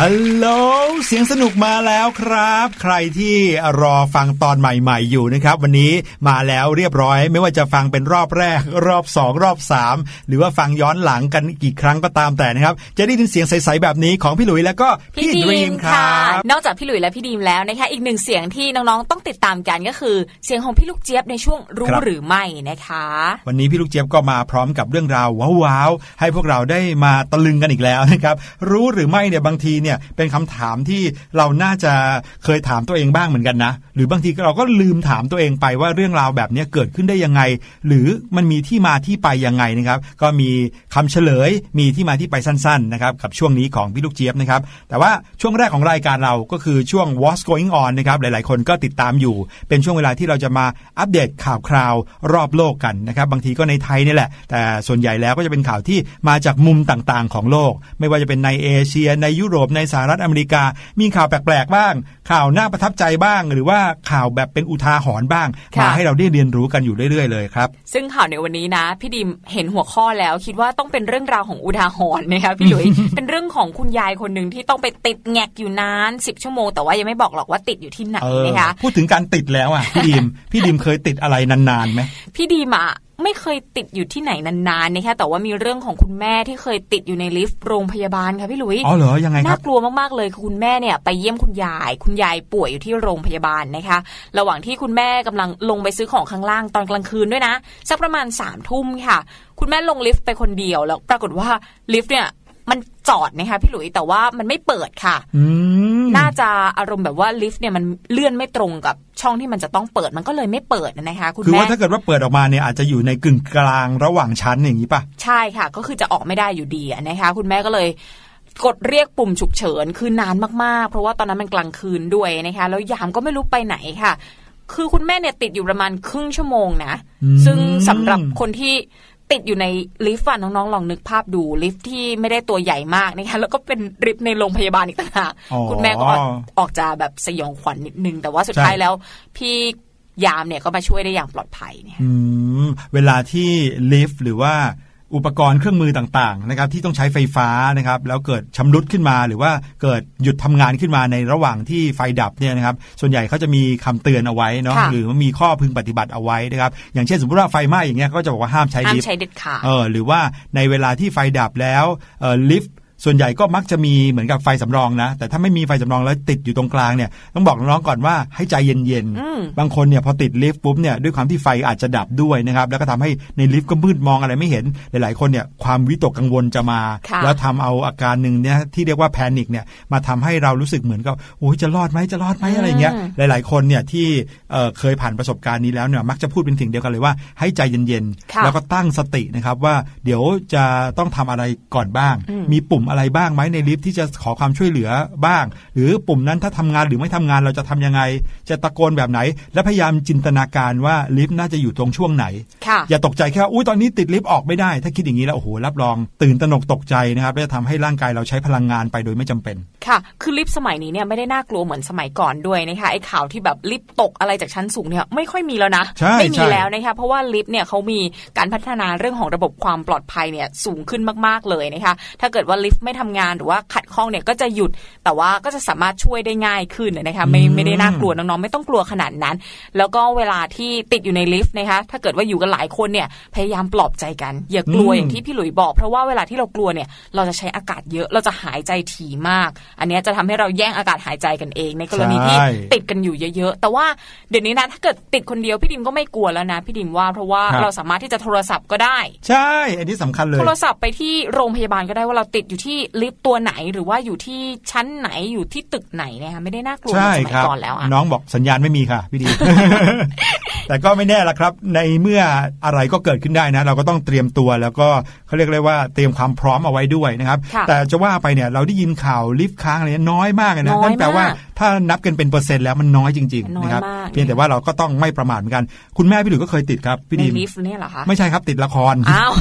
ฮัลโหล เสียงสนุกมาแล้วครับ ใครที่รอฟังตอนใหม่ ๆ อยู่นะครับ วันนี้มาแล้วเรียบร้อย ไม่ว่าจะฟังเป็นรอบแรก รอบสองรอบสามหรือว่าฟังย้อนหลังกันกี่ครั้งก็ตามแต่นะครับ จะได้ยินเสียงใสๆแบบนี้ของพี่หลุยแล้วก็พี่พี่ดดีรีมมคค่ะรับนอกจากพี่หลุยและพี่ดีมแล้วนะคะอีกหนึ่งเสียงที่น้องๆต้องติดตามกันก็คือ เสียงของพี่ลูกเจี๊ยบในช่วงรู้ครับหรือไม่นะคะ วันนี้พี่ลูกเจี๊ยบก็มาพร้อมกับเรื่องราวว้าวๆให้พวกเราได้มาตะลึงกันอีกแล้วนะครับรู้หรือไม่เนี่ยบางทีเนี่ยเป็นคำถามที่เราน่าจะเคยถามตัวเองบ้างเหมือนกันนะ หรือบางทีเราก็ลืมถามตัวเองไปว่าเรื่องราวแบบนี้เกิดขึ้นได้ยังไง หรือมันมีที่มาที่ไปยังไงนะครับ ก็มีคำเฉลย มีที่มาที่ไปสั้นๆนะครับกับช่วงนี้ของพี่ลูกเจี๊ยบนะครับแต่ว่าช่วงแรกของรายการเราก็คือช่วง What's Going On นะครับหลายๆ คนก็ติดตามอยู่ เป็นช่วงเวลาที่เราจะมาอัปเดตข่าวคราวรอบโลกกันนะครับบางทีก็ในไทยนี่แหละ แต่ส่วนใหญ่แล้วก็จะเป็นข่าวที่มาจากมุมต่างๆ ของโลก ไม่ว่าจะเป็นในเอเชียในยุโรปในสหรัฐอเมริกามีข่าวแปลกๆบ้าง ข่าวน่าประทับใจบ้าง หรือว่าข่าวแบบเป็นอุทาหรณ์บ้างค่ะมาให้เราได้เรียนรู้กันอยู่เรื่อยๆเลยครับ ซึ่งข่าวในวันนี้นะ พี่ดีมเห็นหัวข้อแล้ว คิดว่าต้องเป็นเรื่องราวของอุทาหรณ์นะคะพี่หลุยเป็นเรื่องของคุณยายคนหนึ่งที่ต้องไปติดแงกอยู่นานสิบชั่วโมงแต่ว่ายังไม่บอกหรอกว่าติดอยู่ที่ไหนเออนะคะพูดถึงการติดแล้วอะพี่ดีมพี่ดีมเคยติดอะไรนานๆไหมพี่ดีมอะ ไม่เคยติดอยู่ที่ไหนนานๆนะคะแต่ว่ามีเรื่องของคุณแม่ที่เคยติดอยู่ในลิฟต์โรงพยาบาลค่ะพี่หลุยอ๋อเหรอยังไงคน่ารับกลัวมากๆเลยคือคุณแม่เนี่ยไปเยี่ยมคุณยาย คุณยายป่วยอยู่ที่โรงพยาบาลนะคะ ระหว่างที่คุณแม่กำลังลงไปซื้อของข้างล่างตอนกลางคืนด้วยนะสักประมาณสามทุ่มค่ะ คุณแม่ลงลิฟต์ไปคนเดียวแล้วปรากฏว่าลิฟต์เนี่ย มันจอดนะคะพี่หลุยแต่ว่ามันไม่เปิดค่ะอืมน่าจะอารมณ์แบบว่าลิฟต์เนี่ยมันเลื่อนไม่ตรงกับช่องที่มันจะต้องเปิดมันก็เลยไม่เปิดนะคะคุณคือแม่ว่าถ้าเกิดว่าเปิดออกมาเนี่ยอาจจะอยู่ในกึ่งกลางระหว่างชั้นอย่างนี้ป่ะใช่ค่ะ ก็คือจะออกไม่ได้อยู่ดีอะนะคะ คุณแม่ก็เลยกดเรียกปุ่มฉุกเฉินคือนานมากๆ เพราะว่าตอนนั้นมันกลางคืนด้วยนะคะแล้วยามก็ไม่รู้ไปไหนค่ะ คือคุณแม่เนี่ยติดอยู่ประมาณครึ่งชั่วโมงนะอืมซึ่งสำหรับคนที่ ติดอยู่ในลิฟต์อะน้องๆลองนึกภาพดูลิฟต์ที่ไม่ได้ตัวใหญ่มากนะคะแล้วก็เป็นลิฟต์ในโรงพยาบาลอีกต่างหากอ๋อคุณแม่ก็ออกออกจะแบบสยองขวัญนิดนึง แต่ว่าสุดใช่ท้ายแล้ว พี่ยามเนี่ยก็มาช่วยได้อย่างปลอดภัยเนี่ยอืมเวลาที่ลิฟต์หรือว่า อุปกรณ์เครื่องมือต่างๆนะครับที่ต้องใช้ไฟฟ้านะครับแล้วเกิดชำรุดขึ้นมา หรือว่าเกิดหยุดทำงานขึ้นมาในระหว่างที่ไฟดับเนี่ยนะครับส่วนใหญ่เขาจะมีคำเตือนเอาไว้เนาะค่ะหรือว่ามีข้อพึงปฏิบัติเอาไว้นะครับอย่างเช่นสมมติว่าไฟไหม้อย่างเงี้ยก็จะบอกว่าห้ามใช้ห้ามลิฟต์ใช้เด็ดขาดเออหรือว่าในเวลาที่ไฟดับแล้วเออลิฟต์ ส่วนใหญ่ก็มักจะมีเหมือนกับไฟสำรองนะ แต่ถ้าไม่มีไฟสำรองแล้วติดอยู่ตรงกลางเนี่ยต้องบอกน้องๆก่อนว่าให้ใจเย็นอืมๆบางคนเนี่ยพอติดลิฟต์ปุ๊บเนี่ยด้วยความที่ไฟอาจจะดับด้วยนะครับแล้วก็ทำให้ในลิฟต์ก็มืดมองอะไรไม่เห็นหลายๆคนเนี่ยความวิตกกังวลจะมาค่ะแล้วทำเอาอาการหนึ่งเนี่ยที่เรียกว่า panic เนี่ยมาทำให้เรารู้สึกเหมือนกับโอ้ยจะรอดไหมจะรอดไหมอะไรเงี้ยหลาย ๆคนเนี่ยที่เอ่อเคยผ่านประสบการณ์นี้แล้วเนี่ยมักจะพูดเป็นเสียงเดียวกันเลยว่าให้ใจเย็นค่ะๆแล้วก็ตั้งสตินะครับว่าเดี๋ยวจะต้องทำอะไรก่อนบ้างอืมมีปุ่มอะไรบ้างไหมในลิฟต์ที่จะขอความช่วยเหลือบ้าง หรือปุ่มนั้นถ้าทำงานหรือไม่ทำงานเราจะทำยังไง จะตะโกนแบบไหน และพยายามจินตนาการว่าลิฟต์น่าจะอยู่ตรงช่วงไหนค่ะอย่าตกใจแค่ว่าอุ้ยตอนนี้ติดลิฟต์ออกไม่ได้ ถ้าคิดอย่างนี้แล้วโอ้โหรับรอง ตื่นตระหนกตกใจนะครับและจะทำให้ร่างกายเราใช้พลังงานไปโดยไม่จำเป็น ค่ะ คือลิฟต์สมัยนี้เนี่ยไม่ได้น่ากลัวเหมือนสมัยก่อนด้วยนะคะไอ้ข่าวที่แบบลิฟต์ตกอะไรจากชั้นสูงเนี่ยไม่ค่อยมีแล้วนะใช่ไม่มีใช่แล้วนะคะเพราะว่าลิฟต์เนี่ยเขามีการพัฒนาเรื่องของระบบความปลอดภัยเนี่ยสูงขึ้นมากๆเลยนะคะถ้าเกิดว่าลิฟต์ไม่ทำงานหรือว่าขัดข้องเนี่ยก็จะหยุด แต่ว่าก็จะสามารถช่วยได้ง่ายขึ้นนะคะไม่ไม่ได้น่ากลัวน้องๆไม่ต้องกลัวขนาดนั้น แล้วก็เวลาที่ติดอยู่ในลิฟต์นะคะถ้าเกิดว่าอยู่กันหลายคนเนี่ยพยายามปลอบใจกัน อย่ากลัวอืมอย่างที่พี่หลุยบอก เพราะว่าเวลาที่เรากลัวเนี่ยเราจะใช้อากาศเยอะเราจะหายใจถี่มาก อันเนี้ยจะทำให้เราแย่งอากาศหายใจกันเอง ในกรณีที่ใช่ติดกันอยู่เยอะๆแต่ว่าเดี๋ยวนี้นะถ้าเกิดติดคนเดียวพี่ดิมก็ไม่กลัวแล้วนะพี่ดิมว่าเพราะว่าครับเราสามารถที่จะโทรศัพท์ก็ได้ ใช่ อันนี้สำคัญเลยโทรศัพท์ไปที่โรงพยาบาลก็ได้ว่าเราติดอยู่ที่ลิฟต์ตัวไหนหรือว่าอยู่ที่ชั้นไหนอยู่ที่ตึกไหนนะคะไม่ได้น่ากลัวเหมืใช่อนสมัครัยบก่อนแล้วอะน้องบอกสัญญาณไม่มีค่ะพี่ดี แต่ก็ไม่แน่ละครับ ในเมื่ออะไรก็เกิดขึ้นได้นะ เราก็ต้องเตรียมตัวแล้วก็เขาเรียกเลยว่าเตรียมความพร้อมเอาไว้ด้วยนะครับค่ะแต่จะว่าไปเนี่ยเราได้ยินข่าวลิฟต์ค้างอะไรเนี่ยน้อยมากเลยนะน้อยนั่นแปลว่ามากถ้านับกันเป็นเปอร์เซ็นต์แล้วมันน้อยจริงน้อยๆนะครับมากเพียงแต่ว่าเราก็ต้องไม่ประมาทเหมือนกัน คุณแม่พี่ดุยก็เคยติดครับพี่ในดีมลิฟต์เนี่ยเหรอคะไม่ใช่ครับติดละครอ้าว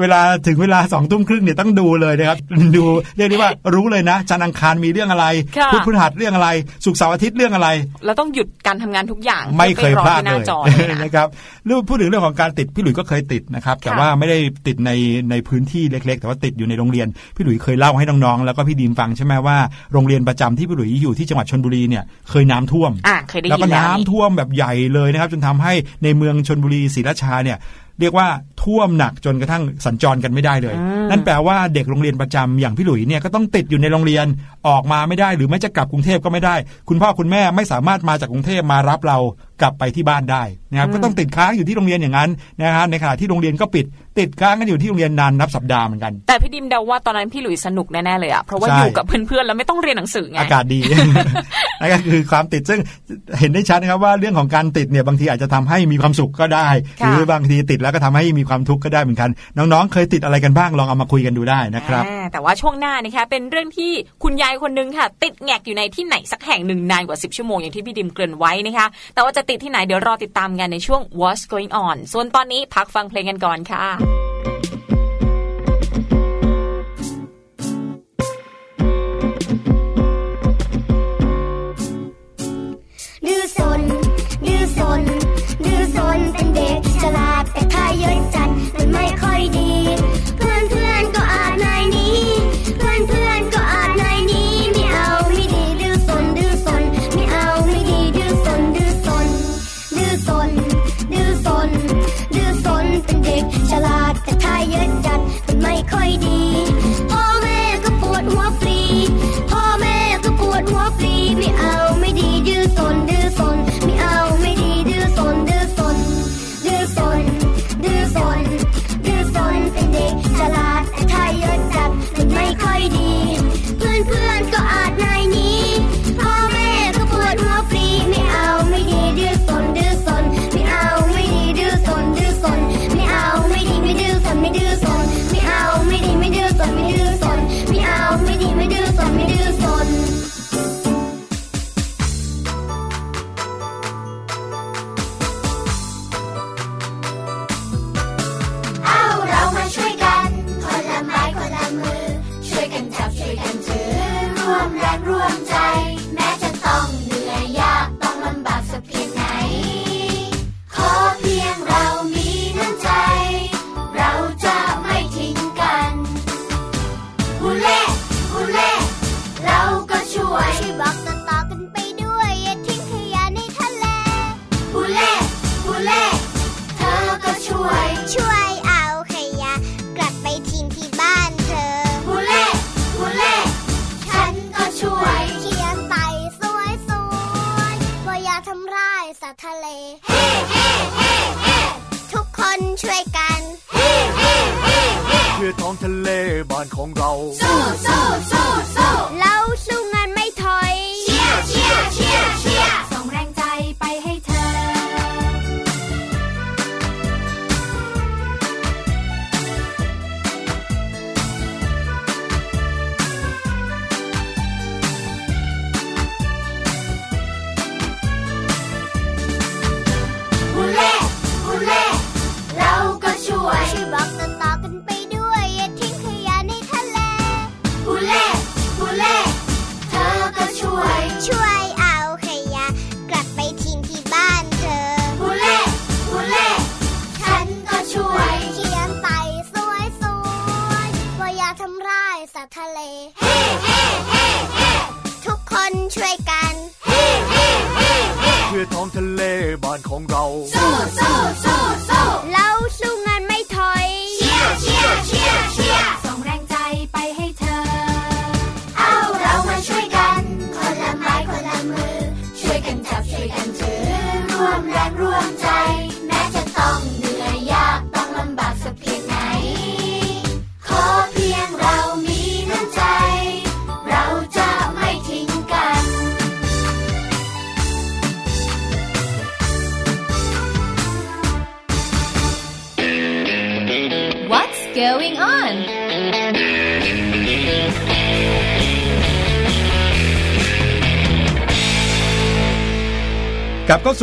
เวลาถึงเวลาสองทุ่มครึ่งเนี่ยต้องดูเลยนะครับดูเรียกได้ว่ารู้เลยนะจันทร์อังคารมีเรื่องอะไรค่ะพุธพฤหัสเรื่องอะไรสุกร์เสาร์อาทิตย์เรื่องอะไร เราต้องหยุดการทำงานทุกอย่าง ไม่เคยพลาดพื่อไปรอที่หน้จอเลยนะนะครับเรื่องพูดถึงเรื่องของการติดพี่หลุยส์ก็เคยติดนะครับแต่ว่าไม่ได้ติดในในพื้นที่เล็ก ๆ แต่ว่าติดอยู่ในโรงเรียนพี่หลุยส์เคยเล่าให้น้องๆแล้วก็พี่ดีมฟังใช่ไหมว่าโรงเรียนประจำที่พี่หลุยส์อยู่ที่จังหวัดชนบุรีเนี่ยเคยน้ำท่วมอะเคยได้แล้วยิก็นแล้วน้ำนี่ท่วมแบบใหญ่เลยนะครับจนทำให้ในเมืองชนบุรีศรีราชาเนี่ย เรียกว่าท่วมหนักจนกระทั่งสัญจรกันไม่ได้เลย นั่นแปลว่าเด็กโรงเรียนประจำอย่างพี่หลุยเนี่ยก็ต้องติดอยู่ในโรงเรียนออกมาไม่ได้ หรือไม่จะกลับกรุงเทพก็ไม่ได้ คุณพ่อคุณแม่ไม่สามารถมาจากกรุงเทพมารับเรา กลับไปที่บ้านได้นะครับก็ต้องติดค้างอยู่ที่โรงเรียนอย่างนั้นนะฮะในขณะที่โรงเรียนก็ปิด ติดค้างกันอยู่ที่โรงเรียนนานนับสัปดาห์เหมือนกัน แต่พี่ดิมเดาว่าตอนนั้นพี่หลุยสนุกแน่ๆเลยอะเพราะว่าใช่อยู่กับเพื่อนๆแล้วไม่ต้องเรียนหนังสือไงอากาศดีนั่นก็คือความติดซึ่งเห็นได้ชัดนะครับว่าเรื่องของการติดเนี่ยบางทีอาจจะทำให้มีความสุขก็ได้หค่ะรือบางทีติดแล้วก็ทำให้มีความทุกข์ก็ได้เหมือนกัน น้องๆ เคยติดอะไรกันบ้างลองเอามาคุยกันดูได้นะครับอ่าแต่ว่าช่วงหน้านะคะเป็นเรื่องที่คุณยายคนนึงค่ะ ติดแงกอยู่ในที่ไหนสักแห่งหนึ่งนานกว่า 10 ชั่วโมงอย่างที่พี่ดิมเกริ่นไว้นะคะแต่ว่าจะติดที่ไหนเดี๋ยวรอติดตามกันในช่วง What's Going On ส่วนตอนนี้พักฟังเพลงกันก่อนค่ะ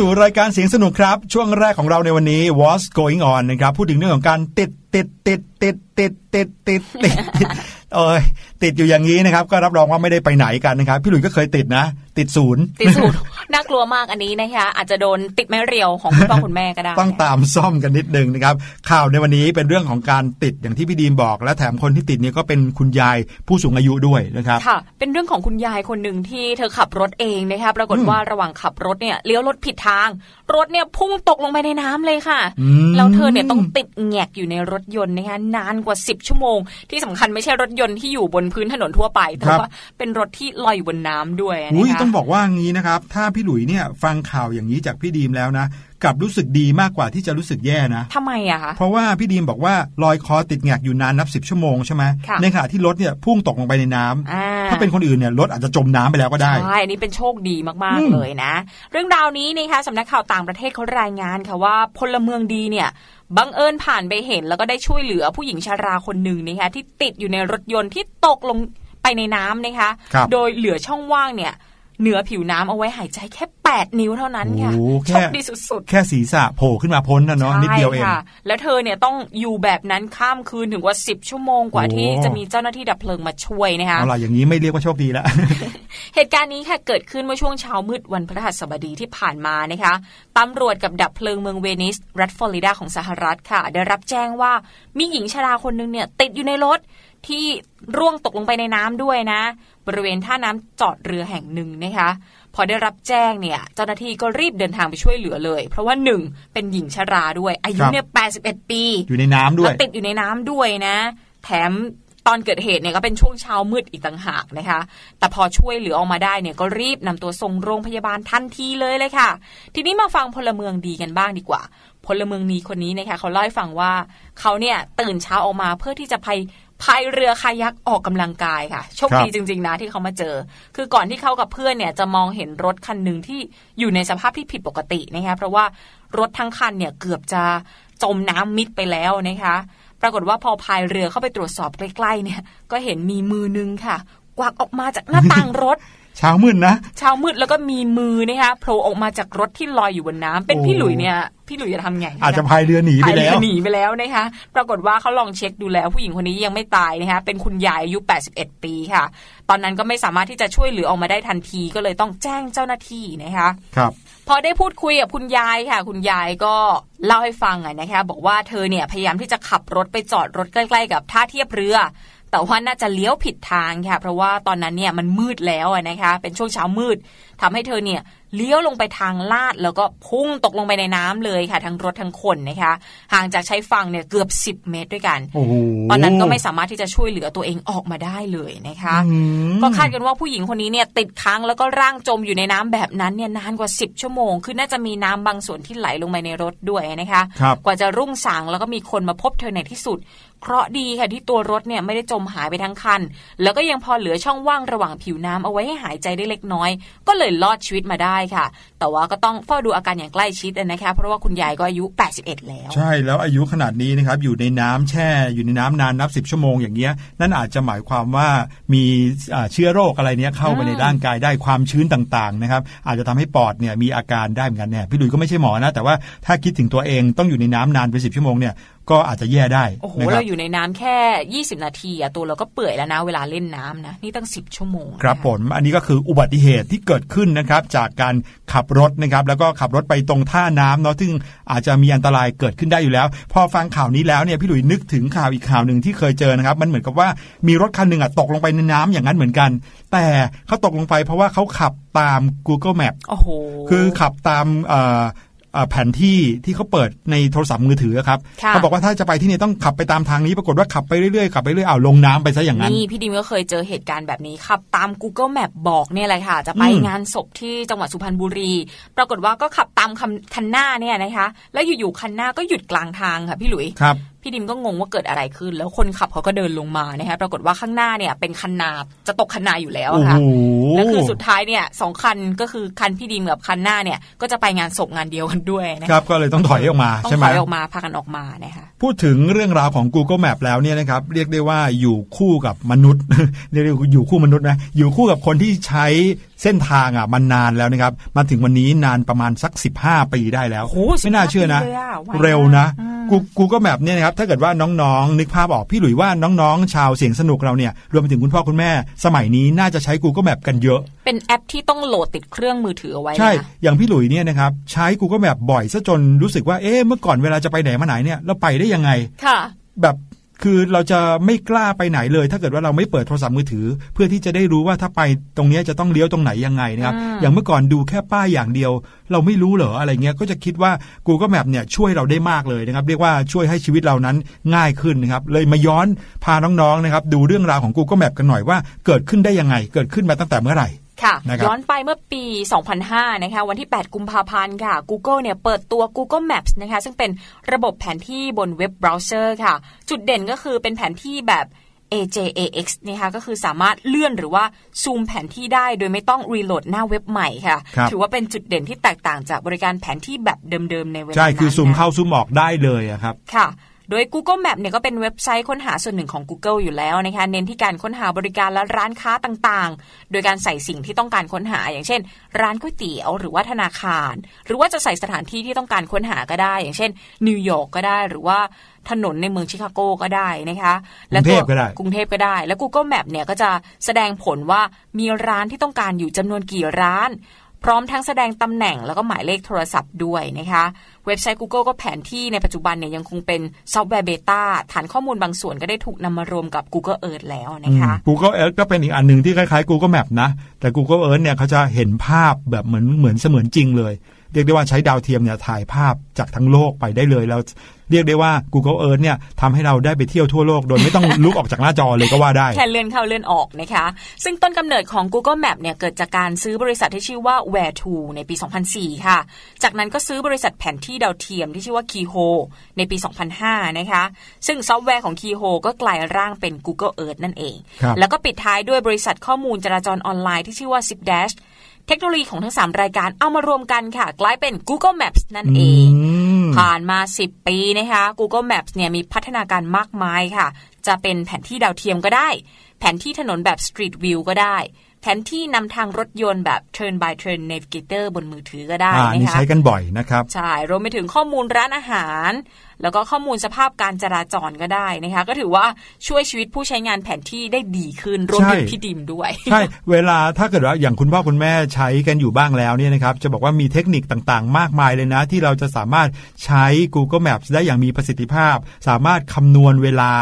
สู่รายการเสียงสนุกครับ ช่วงแรกของเราในวันนี้ What's Going On นะครับพูดถึงเรื่องของการติดติดติดติดติดติดติดติดเอ้ยติดอยู่อย่างนี้นะครับ ก็รับรองว่าไม่ได้ไปไหนกันนะครับ พี่หลุยก็เคยติดนะ ติดศูนย์ติดศูนย์ น่ากลัวมากอันนี้นะคะอาจจะโดนติดไม้เรียวของคุณพ่อคุณแม่ก็ได้ ต้องตามซ่อมกันนิดนึงนะครับข่าวในวันนี้เป็นเรื่องของการติดอย่างที่พี่ดีมบอก และแถมคนที่ติดเนี่ยก็เป็นคุณยายผู้สูงอายุด้วยนะครับค่ะ เป็นเรื่องของคุณยายคนหนึ่งที่เธอขับรถเองนะคะปรากฏว่าระหว่างขับรถเนี่ยเลี้ยวรถผิดทางรถเนี่ยพุ่งตกลงไปในน้ำเลยค่ะอืมแล้วเธอเนี่ยต้องติดแงกอยู่ในรถยนต์นะคะนานกว่า 10 ชั่วโมง ที่สำคัญไม่ใช่รถยนต์ที่อยู่บนพื้นถนนทั่วไป แต่ว่าเป็นรถที่ลอยอยู่บนน้ำด้วยนะคะอุ้ยต้องบอกว่างี้นะครับ ถ้าพี่หลุยเนี่ยฟังข่าวอย่างนี้จากพี่ดีมแล้วนะ กลับรู้สึกดีมากกว่าที่จะรู้สึกแย่นะทำไมอะคะเพราะว่าพี่ดีมบอกว่าลอยคอติดแงกอยู่นานนับสิบชั่วโมงใช่ไหมค่ะในขณะที่รถเนี่ยพุ่งตกลงไปในน้ำอ่าถ้าเป็นคนอื่นเนี่ยรถอาจจะจมน้ำไปแล้วก็ได้ใช่อันนี้เป็นโชคดีมากอืๆมเลยนะ เรื่องราวนี้นะคะสำนักข่าวต่างประเทศเขารายงานค่ะว่าพลเมืองดีเนี่ยบังเอิญผ่านไปเห็นแล้วก็ได้ช่วยเหลือผู้หญิงชาราคนหนึ่งนะคะที่ติดอยู่ในรถยนต์ที่ตกลงไปในน้ำนะคะครับโดยเหลือช่องว่างเนี่ย เหนือผิวน้ำเอาไว้หายใจแค่ 8 นิ้วเท่านั้นค่ะโอ้โหโชแค่คดีสุดๆ แค่ศีรษะโผล่ขึ้นมาพ้นนะเนาะนิดเดียวเองใช่ค่ะแล้วเธอเนี่ยต้องอยู่แบบนั้นข้ามคืนถึงกว่า 10 ชั่วโมงกว่าโอ้ที่จะมีเจ้าหน้าที่ดับเพลิงมาช่วยนะคะเอาล่ะอย่างนี้ไม่เรียกว่าโชคดีแล้วเหตุการณ์นี้ค่ะเกิดขึ้นเมื่อช่วงเช้ามืดวันพฤหัสบดีที่ผ่านมานะคะตำรวจกับดับเพลิงเมืองเวนิส รัฐฟลอริดาของสหรัฐค่ะ ได้รับแจ้งว่ามีหญิงชราคนหนึงเนี่ยติดอยู่ในรถที่ร่วงตกลงไปในน้ำด้วยนะ บริเวณท่าน้ำจอดเรือแห่งหนึ่งนะคะพอได้รับแจ้งเนี่ยเจ้าหน้าที่ก็รีบเดินทางไปช่วยเหลือเลย เพราะว่าหนึ่งเป็นหญิงชราด้วย อายุครับเนี่ย81ปี อยู่ในน้ำด้วแล้ยวติดอยู่ในน้ำด้วยนะ แถมตอนเกิดเหตุเนี่ยก็เป็นช่วงเช้ามืดอีกต่างหากนะคะ แต่พอช่วยเหลือออกมาได้เนี่ยก็รีบนำตัวส่งโรงพยาบาลทันทีเลยเลยค่ะ ทีนี้มาฟังพลเมืองดีกันบ้างดีกว่า พลเมืองดีคนนี้นะคะเขาเล่าให้ฟังว่าเขาเนี่ยตื่นเช้าออกมาเพื่อที่จะไป พายเรือคายักออกกำลังกายค่ะโชคดีครับจริง ๆ นะที่เขามาเจอ คือก่อนที่เขากับเพื่อนเนี่ยจะมองเห็นรถคันหนึ่งที่อยู่ในสภาพที่ผิดปกตินะคะเพราะว่ารถทั้งคันเนี่ยเกือบจะจมน้ำมิดไปแล้วนะคะปรากฏว่าพอพายเรือเข้าไปตรวจสอบใกล้ๆเนี่ย ก็เห็นมีมือนึงค่ะกวักออกมาจากหน้าต่างรถ เช้ามืดนะเช้ามืดแล้วก็มีมือนะคะโผล่ออกมาจากรถที่ลอยอยู่บนน้ำเป็นโอ้พี่หลุยเนี่ยพี่หลุยจะทำไงอาจจะพายเรือหนีไปพายแล้เรือวหนีไปแล้วนะคะปรากฏว่าเขาลองเช็คดูแล้วผู้หญิงคนนี้ยังไม่ตายนะคะเป็นคุณยายอายุ 81 ปีค่ะ ตอนนั้นก็ไม่สามารถที่จะช่วยเหลือออกมาได้ทันทีก็เลยต้องแจ้งเจ้าหน้าที่นะคะครับพอได้พูดคุยกับคุณยายค่ะ คุณยายก็เล่าให้ฟังอะนะคะบอกว่าเธอเนี่ยพยายามที่จะขับรถไปจอดรถใกล้ ๆ กับท่าเทียบเรือ แต่ว่าน่าจะเลี้ยวผิดทางค่ะ เพราะว่าตอนนั้นเนี่ยมันมืดแล้วอะนะคะ เป็นช่วงเช้ามืดทำให้เธอเนี่ยเลี้ยวลงไปทางลาดแล้วก็พุ่งตกลงไปในน้ำเลยค่ะ ทั้งรถทั้งคนนะคะ ห่างจากชายฝั่งเนี่ยเกือบ 10 เมตรด้วยกันโอ้โหตอนนั้นก็ไม่สามารถที่จะช่วยเหลือตัวเองออกมาได้เลยนะคะอืมก็คาดกันว่าผู้หญิงคนนี้เนี่ยติดค้างแล้วก็ร่างจมอยู่ในน้ำแบบนั้นเนี่ยนานกว่า 10 ชั่วโมง คือน่าจะมีน้ำบางส่วนที่ไหลลงไปในรถด้วยนะคะครับกว่าจะรุ่งสางแล้วก็มีคนมาพบเธอในที่สุด เคราะห์ดีค่ะที่ตัวรถเนี่ยไม่ได้จมหายไปทั้งคัน แล้วก็ยังพอเหลือช่องว่างระหว่างผิวน้ำเอาไว้ให้หายใจได้เล็กน้อย ก็เลยรอดชีวิตมาได้ค่ะ แต่ว่าก็ต้องเฝ้าดูอาการอย่างใกล้ชิดนะคะ เพราะว่าคุณยายก็อายุ 81 แล้ว ใช่แล้วอายุขนาดนี้นะครับอยู่ในน้ำแช่อยู่ในน้ำนานนับสิบชั่วโมงอย่างเงี้ยนั่นอาจจะหมายความว่ามีอ่าเชื้อโรคอะไรเนี้ยเข้าไปในร่างกายได้ความชื้นต่างๆนะครับอาจจะทำให้ปอดเนี่ยมีอาการได้เหมือนกันเนี่ยพี่ดุยก็ไม่ใช่หมอนะแต่ว่าถ้าคิดถึงตัวเองต้องอยู่ในน้ำนานเป็นสิบชั่วโมงเนี่ย ก็อาจจะแย่ได้โอ้โหนะครัเราบอยู่ในน้ำแค่ 20 นาทีอะตัวเราก็เปื่อยแล้วนะเวลาเล่นน้ำนะนี่ตั้ง 10 ชั่วโมงครับนะะผมอันนี้ก็คืออุบัติเหตุที่เกิดขึ้นนะครับจากการขับรถนะครับแล้วก็ขับรถไปตรงท่าน้ำเนาะซึ่งอาจจะมีอันตรายเกิดขึ้นได้อยู่แล้ว พอฟังข่าวนี้แล้วเนี่ยพี่หลุยนึกถึงข่าวอีกข่าวหนึ่งที่เคยเจอนะครับมันเหมือนกับว่ามีรถคันหนึ่งอะตกลงไปในน้ำอย่างนั้นเหมือนกัน แต่เขาตกลงไปเพราะว่าเขาขับตาม Google Map โอ้โหคือขับตามเอ่อเอ่อ แผนที่ที่เขาเปิดในโทรศัพท์มือถือครับค่ะเขาบอกว่าถ้าจะไปที่นี่ต้องขับไปตามทางนี้ปรากฏว่าขับไปเรื่อยๆขับไปเรื่อยๆอ้าวลงน้ำไปซะอย่างนั้นนี่พี่ดิมก็เคยเจอเหตุการณ์แบบนี้ขับตาม Google Map บอกเนี่ยแหละค่ะ จะไปอืมงานศพที่จังหวัดสุพรรณบุรี ปรากฏว่าก็ขับตามคันคันหน้าเนี่ยนะคะ แล้วอยู่ๆคันหน้าก็หยุดกลางทางค่ะพี่หลุยครับ พี่ดิมก็งงว่าเกิดอะไรขึ้น แล้วคนขับเขาก็เดินลงมานะคะปรากฏว่าข้างหน้าเนี่ยเป็นคันนาจะตกคันนาอยู่แล้วโอ้อะโหค่ะแล้วคือสุดท้ายเนี่ยสองคันก็คือคันพี่ดิมกับคันหน้าเนี่ยก็จะไปงานศพงานเดียวกันด้วยนะคคะรับก็เลยต้องถอยออกมาต้องใช่ไหถมอยออกมาพากันออกมานะคะพูดถึงเรื่องราวของ Google Map แล้วเนี่ยนะครับเรียกได้ว่าอยู่คู่กับมนุษย์เรียกได้ว่าอยู่คู่มนุษย์นะอยู่คู่กับคนที่ใช้ เส้นทางอะมันนานแล้วนะครับ มาถึงวันนี้นานประมาณสัก 15 ปีได้แล้วโอ้โหไม่น่าเชื่อนะ15ปีเลยอะไวมากเร็วนะ กูกูก็แบบเนี่ยนะครับถ้าเกิดว่าน้องๆ นึกภาพออกพี่หลุยว่าน้องๆ ชาวเสียงสนุกเราเนี่ยรวมไปถึงคุณพ่อคุณแม่ สมัยนี้น่าจะใช้ Google Map กันเยอะ เป็นแอปที่ต้องโหลดติดเครื่องมือถือเอาไว้ใช่นะอย่างพี่หลุยเนี่ยนะครับใช้ Google Map บ่อยซะจนรู้สึกว่าเอ๊ะเมื่อก่อนเวลาจะไปไหนมาไหนเนี่ยเราไปได้ยังไงค่ะแบบ คือเราจะไม่กล้าไปไหนเลย ถ้าเกิดว่าเราไม่เปิดโทรศัพท์มือถือ เพื่อที่จะได้รู้ว่าถ้าไปตรงเนี้ยจะต้องเลี้ยวตรงไหนยังไงนะครับอืมอย่างเมื่อก่อนดูแค่ป้ายอย่างเดียว เราไม่รู้เหรออะไรเงี้ยก็จะคิดว่า Google Map เนี่ยช่วยเราได้มากเลยนะครับ เรียกว่าช่วยให้ชีวิตเรานั้นง่ายขึ้นนะครับเลยมาย้อนพาน้องๆนะครับดูเรื่องราวของ Google Map กันหน่อยว่าเกิดขึ้นได้ยังไง เกิดขึ้นมาตั้งแต่เมื่อไหร่ ค่ะนะครับย้อนไปเมื่อปี 2005 นะคะวันที่ 8 กุมภาพันธ์ค่ะ Google เนี่ยเปิดตัว Google Maps นะคะซึ่งเป็นระบบแผนที่บนเว็บเบราว์เซอร์ค่ะ จุดเด่นก็คือเป็นแผนที่แบบ AJAX นะคะก็คือสามารถเลื่อนหรือว่าซูมแผนที่ได้โดยไม่ต้องรีโหลดหน้าเว็บใหม่ค่ะครับถือว่าเป็นจุดเด่นที่แตกต่างจากบริการแผนที่แบบเดิมๆในเวลาใช่คือนั้นซูมนะเข้าซูมออกได้เลยอะครับค่ะ โดย Google Map เนี่ยก็เป็นเว็บไซต์ค้นหาส่วนหนึ่งของ Google อยู่แล้วนะคะเน้นที่การค้นหาบริการและร้านค้าต่างๆ โดยการใส่สิ่งที่ต้องการค้นหา อย่างเช่น ร้านก๋วยเตี๋ยวหรือว่าธนาคาร หรือว่าจะใส่สถานที่ที่ต้องการค้นหาก็ได้ อย่างเช่นนิวยอร์กก็ได้หรือว่าถนนในเมืองชิคาโกก็ได้นะคะและกรุงเทพก็ได้กรุงเทพก็ได้ แล้ว Google Map เนี่ยก็จะแสดงผลว่ามีร้านที่ต้องการอยู่จำนวนกี่ร้าน พร้อมทั้งแสดงตำแหน่งแล้วก็หมายเลขโทรศัพท์ด้วยนะคะ เว็บไซต์ Google ก็แผนที่ในปัจจุบันเนี่ยยังคงเป็นซอฟต์แวร์ beta ฐานข้อมูลบางส่วนก็ได้ถูกนำมารวมกับ Google Earth แล้วนะคะ Google Earth ก็เป็นอีกอันหนึ่งที่คล้ายๆ Google Map นะ แต่ Google Earth เนี่ยเขาจะเห็นภาพแบบเหมือนเหมือนเสมือนจริงเลย เรียกได้ว่าใช้ดาวเทียมเนี่ยถ่ายภาพจากทั้งโลกไปได้เลยแล้วเรียกได้ว่า Google Earth เนี่ยทำให้เราได้ไปเที่ยวทั่วโลกโดยไม่ต้องลุกออกจากหน้าจอเลยก็ว่าได้ แค่เลื่อนเข้าเลื่อนออกนะคะ ซึ่งต้นกำเนิดของ Google Map เนี่ยเกิดจากการซื้อบริษัทที่ชื่อว่า Where2 ในปี 2004 ค่ะ จากนั้นก็ซื้อบริษัทแผนที่ดาวเทียมที่ชื่อว่า Keyhole ในปี 2005 นะคะ ซึ่งซอฟต์แวร์ของ Keyho ก็กลายร่างเป็น Google Earth นั่นเองครับแล้วก็ปิดท้ายด้วยบริษัทข้อมูลจราจรออนไลน์ที่ชื่อว่า Zipdash เทคโนโลยีของทั้ง 3 รายการเอามารวมกันค่ะ กลายเป็น Google Maps นั่นเองมผ่านมา 10 ปีนะคะ Google Maps เนี่ยมีพัฒนาการมากมายค่ะ จะเป็นแผนที่ดาวเทียมก็ได้ แผนที่ถนนแบบ Street View ก็ได้แผนที่นำทางรถยนต์แบบ Turn by Turn Navigator บนมือถือก็ได้อ่านะนี่คะใช้กันบ่อยนะครับ ใช่ รวมไปถึงข้อมูลร้านอาหาร แล้วก็ข้อมูลสภาพการจราจรก็ได้นะคะ ก็ถือว่าช่วยชีวิตผู้ใช้งานแผนที่ได้ดีขึ้นรวมถึงใช่พี่ดิมด้วยใช่เวลาถ้าเกิดว่าอย่างคุณพ่อคุณแม่ใช้กันอยู่บ้างแล้วเนี่ยนะครับจะบอกว่ามีเทคนิคต่างๆ มากมายเลยนะ ที่เราจะสามารถใช้ Google Maps ได้อย่างมีประสิทธิภาพ สามารถคำนวณเวลา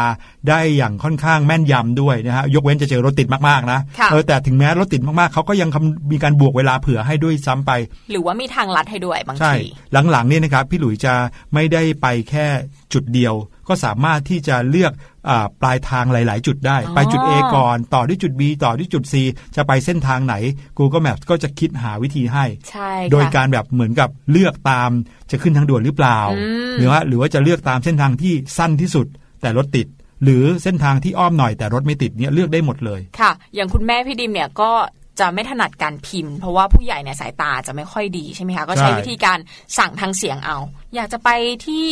ได้อย่างค่อนข้างแม่นยำด้วยนะฮะยกเว้นจะเจอรถติดมากๆนะค่ะเออแต่ถึงแม้รถติดมากๆเขาก็ยังคำมีการบวกเวลาเผื่อให้ด้วยซ้ำไป หรือว่ามีทางลัดให้ด้วยบางใช่ทีหลังๆเนี่ยนะครับพี่หลุยจะไม่ได้ไปแค่จุดเดียว ก็สามารถที่จะเลือกอาปลายทางหลาย ๆ จุดได้อ๋อไปจุด A ก่อน ต่อที่จุด B ต่อที่จุด C จะไปเส้นทางไหน Google Maps ก็จะคิดหาวิธีให้ใช่ค่ะโดยการแบบเหมือนกับเลือกตามจะขึ้นทางด่วนหรือเปล่าอืมหรือว่าหรือว่าจะเลือกตามเส้นทางที่สั้นที่สุดแต่รถติด หรือเส้นทางที่อ้อมหน่อยแต่รถไม่ติดเนี่ยเลือกได้หมดเลยค่ะ อย่างคุณแม่พี่ดิมเนี่ยก็จะไม่ถนัดการพิมพ์ เพราะว่าผู้ใหญ่เนี่ยสายตาจะไม่ค่อยดีใช่ไหมคะก็ใช้ใช่วิธีการสั่งทางเสียงเอา อยากจะไปที่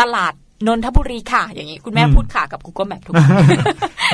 ตลาด นนทบุรีค่ะ อย่างนี้คุณแม่พูดค่ะกับ Google Map ทุกคน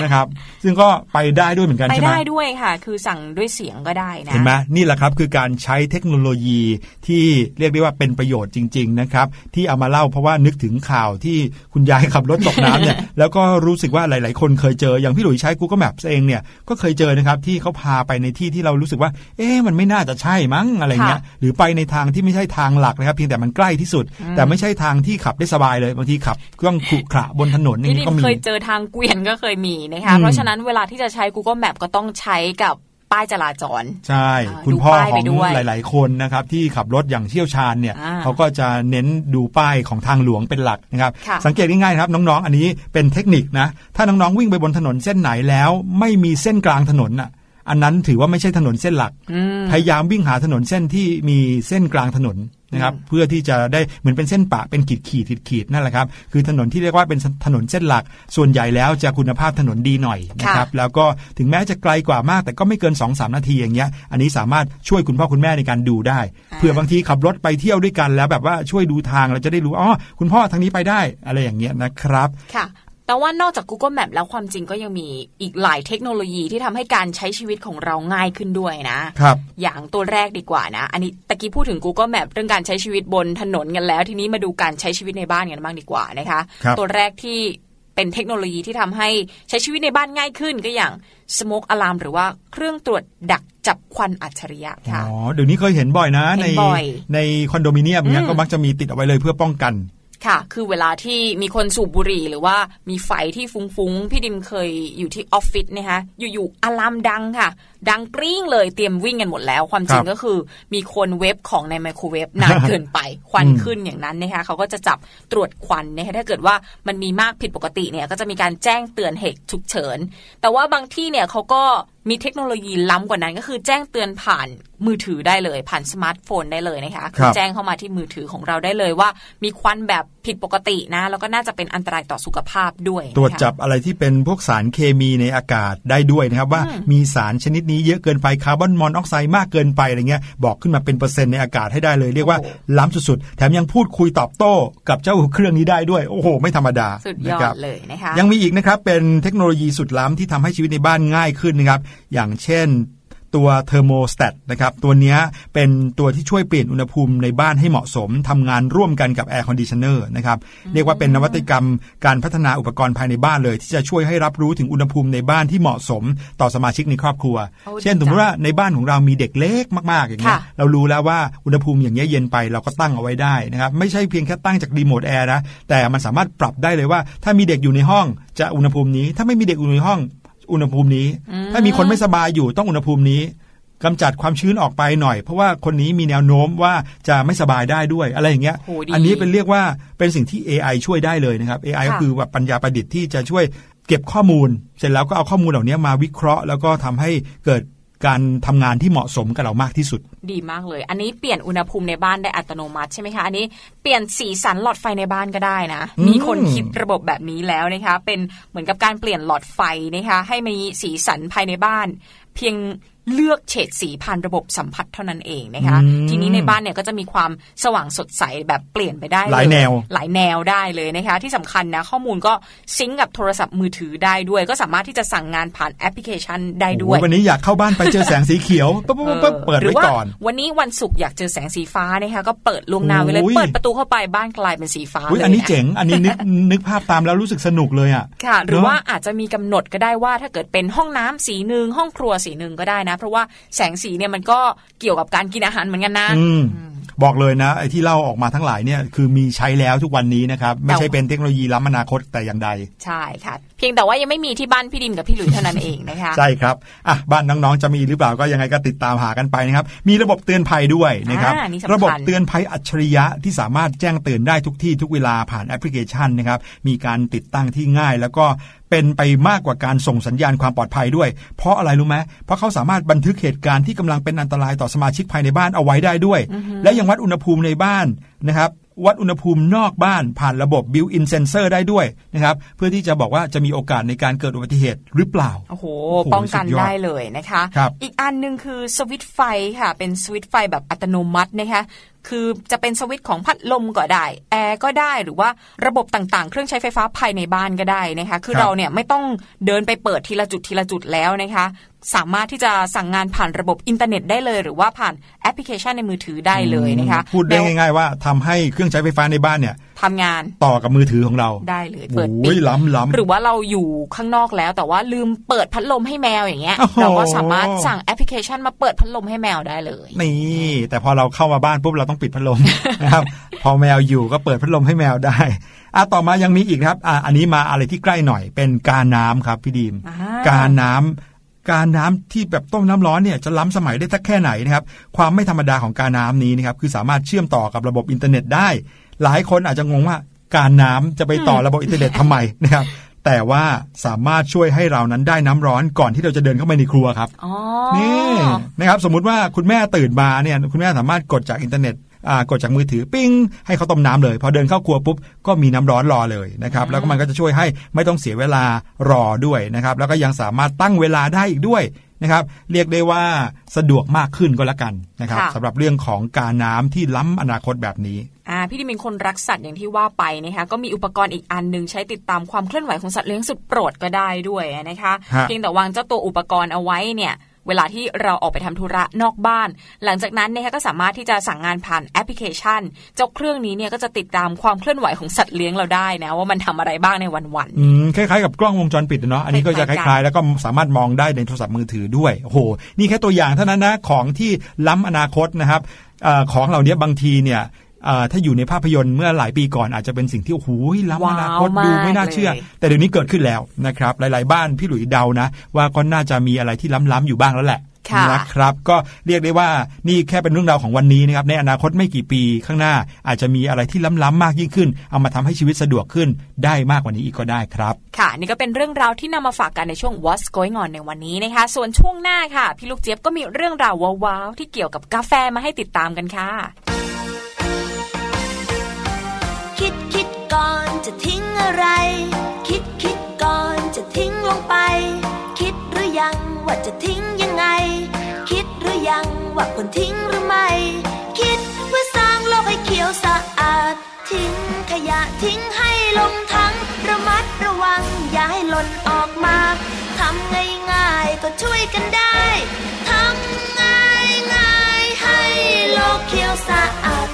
นะครับ ซึ่งก็ไปได้ด้วยเหมือนกันไปใช่ไหมได้ด้วยค่ะ คือสั่งด้วยเสียงก็ได้นะเห็นไหมนี่แหละครับคือการใช้เทคโนโลยีที่เรียกได้ว่าเป็นประโยชน์จริง ๆ นะครับ ที่เอามาเล่าเพราะว่านึกถึงข่าวที่คุณยายขับรถตกน้ำเนี่ยแล้วก็รู้สึกว่าหลาย ๆ คนเคยเจออย่างพี่หลุยใช้ Google Maps เองเนี่ยก็เคยเจอนะครับที่เขาพาไปในที่ที่เรารู้สึกว่า เอ๊ะมันไม่น่าจะใช่มั้งอะไรเงี้ยหรือไปในทางที่ไม่ใช่ทางหลักนะครับ เพียงแต่มันใกล้ที่สุด แต่ไม่ใช่ทางที่ขับได้สบายเลยบางทีขับต้องขรุขระบนถนนอย่างพี่ดินี้มก็มีเคยเจอทางเกวียนก็เคยมีนะคะอืมเพราะฉะนั้นเวลาที่จะใช้ Google Map ก็ต้องใช้กับป้ายจราจร ใช่อ่าคุณดูพ่อป้ายขไปองด้วยหลาย ๆ คนนะครับที่ขับรถอย่างเชี่ยวชาญเนี่ยอ่าเขาก็จะเน้นดูป้ายของทางหลวงเป็นหลักนะครับค่ะสังเกตง่ายๆนะครับน้อง ๆ อันนี้เป็นเทคนิคนะ ถ้าน้อง ๆ วิ่งไปบนถนนเส้นไหนแล้วไม่มีเส้นกลางถนนอะ อันนั้นถือว่าไม่ใช่ถนนเส้นหลักอืมพยายามวิ่งหาถนนเส้นที่มีเส้นกลางถนนนะครับอืมเพื่อที่จะได้เหมือนเป็นเส้นปะเป็นขีดขีดขีดขีดนั่นแหละครับ คือถนนที่เรียกว่าเป็นถนนเส้นหลัก ส่วนใหญ่แล้วจะคุณภาพถนนดีหน่อยนะครับแล้วก็ถึงแม้จะไกลกว่ามาก แต่ก็ไม่เกิน2อสนาทีอย่างเงี้ยอันนี้สามารถช่วยคุณพ่อคุณแม่ในการดูได้อ่าเผื่อบางทีขับรถไปเที่ยวด้วยกันแล้วแบบว่าช่วยดูทางเราจะได้รู้อ๋อคุณพ่อทางนี้ไปได้อะไรอย่างเงี้ยนะครับค่ะ แต่ว่านอกจาก Google Map แล้วความจริงก็ยังมีอีกหลายเทคโนโลยีที่ทำให้การใช้ชีวิตของเราง่ายขึ้นด้วยนะครับ อย่างตัวแรกดีกว่านะ อันนี้ตะกี้พูดถึง Google Map เรื่องการใช้ชีวิตบนถนนกันแล้ว ทีนี้มาดูการใช้ชีวิตในบ้านกันบ้างดีกว่านะคะครับตัวแรกที่เป็นเทคโนโลยีที่ทำให้ใช้ชีวิตในบ้านง่ายขึ้นก็อย่าง smoke alarm หรือว่าเครื่องตรวจดักจับควันอัจฉริยะอ๋ค่ะอเดี๋ยวนี้เคยเห็นบ่อยนะเห็ในนบ่อยในคอนโดมิเนียมเนี้ยอืมก็มักจะมีติดเอาไว้เลยเพื่อป้องกัน ค่ะ คือเวลาที่มีคนสูบบุหรี่ หรือว่ามีไฟที่ฟุ้งๆ พี่ดิมเคยอยู่ที่ออฟฟิศนะคะอยู่ๆอะลามดังค่ะ ดังกริ้งเลยเตรียมวิ่งกันหมดแล้ว ความจริคงรับก็คือมีคนเวฟของในไมโครเวฟนานเกินไป ควันอืมขึ้นอย่างนั้นนะคะเขาก็จะจับตรวจควันนะคะถ้าเกิดว่ามันมีมากผิดปกติเนี่ยก็จะมีการแจ้งเตือนเหตุฉุกเฉิน แต่ว่าบางที่เนี่ยเขาก็ มีเทคโนโลยีล้ำกว่านั้นก็คือแจ้งเตือนผ่านมือถือได้เลย ผ่านสมาร์ทโฟนได้เลยนะคะครับแจ้งเข้ามาที่มือถือของเราได้เลยว่า มีควันแบบผิดปกตินะ แล้วก็น่าจะเป็นอันตรายต่อสุขภาพด้วยนะคะตรวจจับอะไรที่เป็นพวกสารเคมีในอากาศได้ด้วยนะครับ ว่ามีสารชนิดนี้เยอะเกินไปคาร์บอนมอนอกไซด์มากเกินไปอะไรเงี้ยบอกขึ้นมาเป็นเปอร์เซ็นต์ในอากาศให้ได้เลย เรียกว่าโอ้โหล้ำสุดๆแถมยังพูดคุยตอบโต้กับเจ้าเครื่องนี้ได้ด้วยโอ้โห ไม่ธรรมดาสุดยนะอครับดเลยนะคะยังมีอีกนะครับเป็นเทคโนโลยีสุดล้ำที่ทำให้ชีวิตในบ้านง่ายขึ้นนะครับอย่างเช่นตัวเทอร์โมสแตทนะครับตัวเนี้ยเป็นตัวที่ช่วยเปลี่ยนอุณหภูมิในบ้านให้เหมาะสมทำงานร่วมกันกับ air conditioner นะครับเรียกว่าเป็นนวัตกรรมการพัฒนาอุปกรณ์ภายในบ้านเลย ที่จะช่วยให้รับรู้ถึงอุณหภูมิในบ้านที่เหมาะสม ต่อสมาชิกในครอบครัวโอ้ดีเช่นสมมติว่าในบ้านของเรามีเด็กเล็กมากๆอย่างเงี้ยค่ะเรารู้แล้วว่าอุณหภูมิอย่างเงี้ยเย็นไปเราก็ตั้งเอาไว้ได้นะครับไม่ใช่เพียงแค่ตั้งจากรีโมทแอร์นะแต่มันสามารถปรับได้เลยว่า ถ้ามีเด็กอยู่ในห้องจะอุณหภูมินี้ ถ้าไม่มีเด็กอยู่ในห้อง อุณหภูมินี้ ถ้ามีคนไม่สบายอยู่ต้องอุณหภูมินี้กำจัดความชื้นออกไปหน่อย เพราะว่าคนนี้มีแนวโน้มว่าจะไม่สบายได้ด้วยอะไรอย่างเงี้ยโหดีอันนี้เป็นเรียกว่าเป็นสิ่งที่ AI ช่วยได้เลยนะครับ AI ก็ค่ะคือแบบปัญญาประดิษฐ์ที่จะช่วยเก็บข้อมูล เสร็จแล้วก็เอาข้อมูลเหล่านี้มาวิเคราะห์ แล้วก็ทำให้เกิด การทำงานที่เหมาะสมกับเรามากที่สุด ดีมากเลย อันนี้เปลี่ยนอุณหภูมิในบ้านได้อัตโนมัติใช่ไหมคะ อันนี้เปลี่ยนสีสันหลอดไฟในบ้านก็ได้นะอืมมีคนคิดระบบแบบนี้แล้วนะคะ เป็นเหมือนกับการเปลี่ยนหลอดไฟนะคะ ให้มีสีสันภายในบ้าน เพียง เลือกเฉดสีผ่านระบบสัมผัสเท่านั้นเองนะคะอืมทีนี้ในบ้านเนี่ยก็จะมีความสว่างสดใสแบบเปลี่ยนไปได้เหลายแนว หลายแนวได้เลยนะคะ ที่สำคัญนะข้อมูลก็ซิงก์กับโทรศัพท์มือถือได้ด้วย ก็สามารถที่จะสั่งงานผ่านแอปพลิเคชันได้ด้วยโอ้โหวันนี้อยากเข้าบ้านไปเจอแสงสีเขียวปุ๊บปุ๊บปุ๊บเปิดหรืไว้ว่าก่อน วันนี้วันศุกร์อยากเจอแสงสีฟ้านะคะก็เปิดลวงหนาไว้เลยโอ้ยเปิดประตูเข้าไปบ้านกลายเป็นสีฟ้าอุ๊ยเลยอันนี้ะเจ๋งอันนี้นึกนึกภาพตามแล้วรู้สึกสนุกเลยอะค่ะ หรือเนอะว่าอาจจะมีกำหนดก็ได้ว่าถ้าเกิดเป็นห้องน้ำสีหนึ่งห้องครัวสีหนึ่งก็ได้นะเพราะว่าแสงสีเนี่ยมันก็เกี่ยวกับการกินอาหารเหมือนกันนะอืมบอกเลยนะไอ้ที่เล่าออกมาทั้งหลายเนี่ยคือมีใช้แล้วทุกวันนี้นะครับ ไม่ใช่เป็นเทคโนโลยีล้ำอนาคตแต่อย่างใด ใช่ค่ะ เพียงแต่ว่ายังไม่มีที่บ้านพี่ดิมกับพี่หลุยเท่านั้นเองนะคะ ใช่ครับอะบ้านน้องๆจะมีหรือเปล่าก็ยังไงก็ติดตามหากันไปนะครับ มีระบบเตือนภัยด้วยนะครับอ่านี่สำคัญระบบเตือนภัยอัจฉริยะที่สามารถแจ้งเตือนได้ทุกที่ทุกเวลาผ่านแอปพลิเคชันนะครับมีการติดตั้งที่ง่ายแล้วก็เป็นไปมากกว่าการส่งสัญญาณความปลอดภัยด้วย เพราะอะไรรู้ไหมเพราะเขาสามารถบันทึกเหตุการณ์ที่กำลังเป็นอันตรายต่อสมาชิกภายในบ้านเอาไว้ได้ด้วย และยังวัดอุณหภูมิในบ้านนะครับวัดอุณหภูมินอกบ้านผ่านระบบ built-in sensor ได้ด้วยนะครับเพื่อที่จะบอกว่าจะมีโอกาสในการเกิดอุบัติเหตุหรือเปล่า โอ้โหโอ้โหป้องกันสุดยอดได้เลยนะคะครับอีกอันหนึ่งคือสวิตช์ไฟค่ะ เป็นสวิตช์ไฟแบบอัตโนมัตินะคะ คือจะเป็นสวิตช์ของพัดลมก็ได้แอร์ก็ได้หรือว่าระบบต่างๆ เครื่องใช้ไฟฟ้าภายในบ้านก็ได้นะคะคือครับเราเนี่ยไม่ต้องเดินไปเปิดทีละจุดทีละจุดแล้วนะคะสามารถที่จะสั่งงานผ่านระบบอินเทอร์เน็ตได้เลย หรือว่าผ่านแอปพลิเคชันในมือถือได้เลยนะคะพูดได้แนวง่ายๆว่าทำให้เครื่องใช้ไฟฟ้าในบ้านเนี่ย ทำงานต่อกับมือถือของเราได้เลยเปิดโอ้ปิยดล้ำล้ำหรือว่าเราอยู่ข้างนอกแล้ว แต่ว่าลืมเปิดพัดลมให้แมวอย่างเงี้ยโอ้โหเราก็สามารถสั่งแอปพลิเคชันมาเปิดพัดลมให้แมวได้เลย นี่ แต่พอเราเข้ามาบ้านปุ๊บเราต้องปิดพัดลมนะครับพอแมวอยู่ก็เปิดพัดลมให้แมวได้อะต่อมายังมีอีกครับอะอันนี้มาอะไรที่ใกล้หน่อย เป็นการน้ำครับพี่ดีมอ่าการน้ำการน้ำที่แบบต้มน้ำร้อนเนี่ยจะล้ำสมัยได้สักแค่ไหนนะครับ ความไม่ธรรมดาของกาน้ำนี้นะครับคือสามารถเชื่อมต่อกับระบบอินเทอร์เน็ตได้ หลายคนอาจจะงงว่ากาน้ำจะไปต่อระบบอินเทอร์เน็ตทำไมนะครับแต่ว่าสามารถช่วยให้เรานั้นได้น้ำร้อนก่อนที่เราจะเดินเข้าไปในครัวครับอ๋อนี่นะครับสมมุติว่าคุณแม่ตื่นมาเนี่ยคุณแม่สามารถกดจากอินเทอร์เน็ตอ่ากดจากมือถือปิ๊งให้เขาต้มน้ำเลย พอเดินเข้าครัวปุ๊บก็มีน้ำร้อนรอเลยนะครับแล้วก็มันก็จะช่วยให้ไม่ต้องเสียเวลารอด้วยนะครับแล้วก็ยังสามารถตั้งเวลาได้อีกด้วย นะครับเรียกได้ว่าสะดวกมากขึ้นก็แล้วกันนะครับค่ะสำหรับเรื่องของการน้ำที่ล้ำอนาคตแบบนี้อ่าพี่ดิมเป็นคนรักสัตว์อย่างที่ว่าไปนะคะก็มีอุปกรณ์อีกอันหนึ่งใช้ติดตามความเคลื่อนไหวของสัตว์เลี้ยงสุดโปรดก็ได้ด้วยนะคะฮะเพียงแต่วางเจ้าตัวอุปกรณ์เอาไว้เนี่ย เวลาที่เราออกไปทำธุระนอกบ้าน หลังจากนั้นเนี่ยก็สามารถที่จะสั่งงานผ่านแอปพลิเคชัน เจ้าเครื่องนี้เนี่ยก็จะติดตามความเคลื่อนไหวของสัตว์เลี้ยงเราได้นะว่ามันทำอะไรบ้างในวันๆอืมคล้ายๆกับกล้องวงจรปิดเนาะอันนี้ก็จะคคล้ายๆกันล้าย ๆ แล้วก็สามารถมองได้ในโทรศัพท์มือถือด้วยโอ้โหนี่แค่ตัวอย่างเท่านั้นนะของที่ล้ำอนาคตนะครับเออของเหล่านี้บางทีเนี่ยเอ่อ ถ้าอยู่ในภาพยนตร์เมื่อหลายปีก่อนอาจจะเป็นสิ่งที่โอ้โหล้ำอนาคตว้าวมากดูไม่น่าเชื่อเลยแต่เดี๋ยวนี้เกิดขึ้นแล้วนะครับ หลาย ๆ บ้านพี่หลุยเดานะ ว่าก็น่าจะมีอะไรที่ล้ำๆอยู่บ้างแล้วแหละค่ะนะครับ ก็เรียกได้ว่านี่แค่เป็นเรื่องราวของวันนี้นะครับในอนาคตไม่กี่ปีข้างหน้า อาจจะมีอะไรที่ล้ำๆมากยิ่งขึ้น เอามาทำให้ชีวิตสะดวกขึ้นได้มากกว่านี้อีกก็ได้ครับ ค่ะ นี่ก็เป็นเรื่องราวที่นำมาฝากกันในช่วง What's Going On ในวันนี้นะคะ ส่วนช่วงหน้าค่ะ พี่ลูกเจี๊ยบก็มีเรื่องราวว้าวๆที่เกี่ยวกับกาแฟมาให้ติดตามกันค่ะ ว่าจะทิ้งยังไง คิดหรือยังว่าควรทิ้งหรือไม่ คิดเพื่อสร้างโลกให้เขียวสะอาด ทิ้งขยะทิ้งให้ลงทั้งระมัดระวังอย่าให้หล่นออกมาทำง่ายๆก็ช่วยกันได้ทำง่ายง่ายๆให้โลกเขียวสะอาด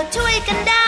ง่าย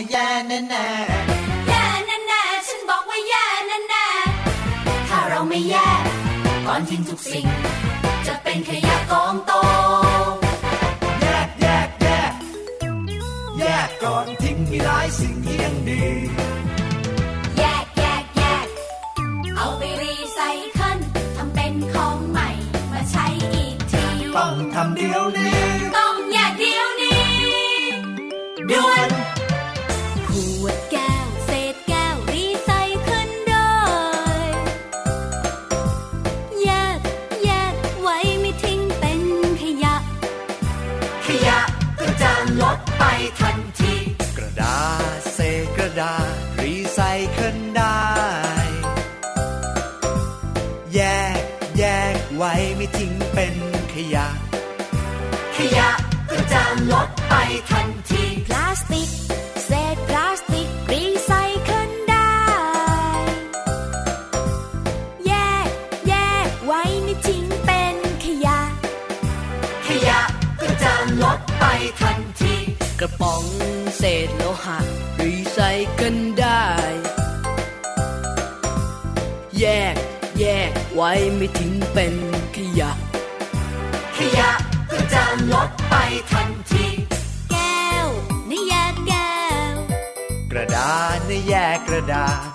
ว่าแย่แน่แน่แย่แน่ๆฉันบอกว่าแย่แน่ๆถ้าเราไม่แยกก่อนทิ้งทุกสิ่ง จะเป็นขยะกองโต แยกแยกแยกแยกก่อนทิ้งมีหลายสิ่งที่ยังดี เป็นขยะ ขยะก็จะลดไปทันที แก้วนี่แยกแก้ว กระดาษนี่แยกกระดาษ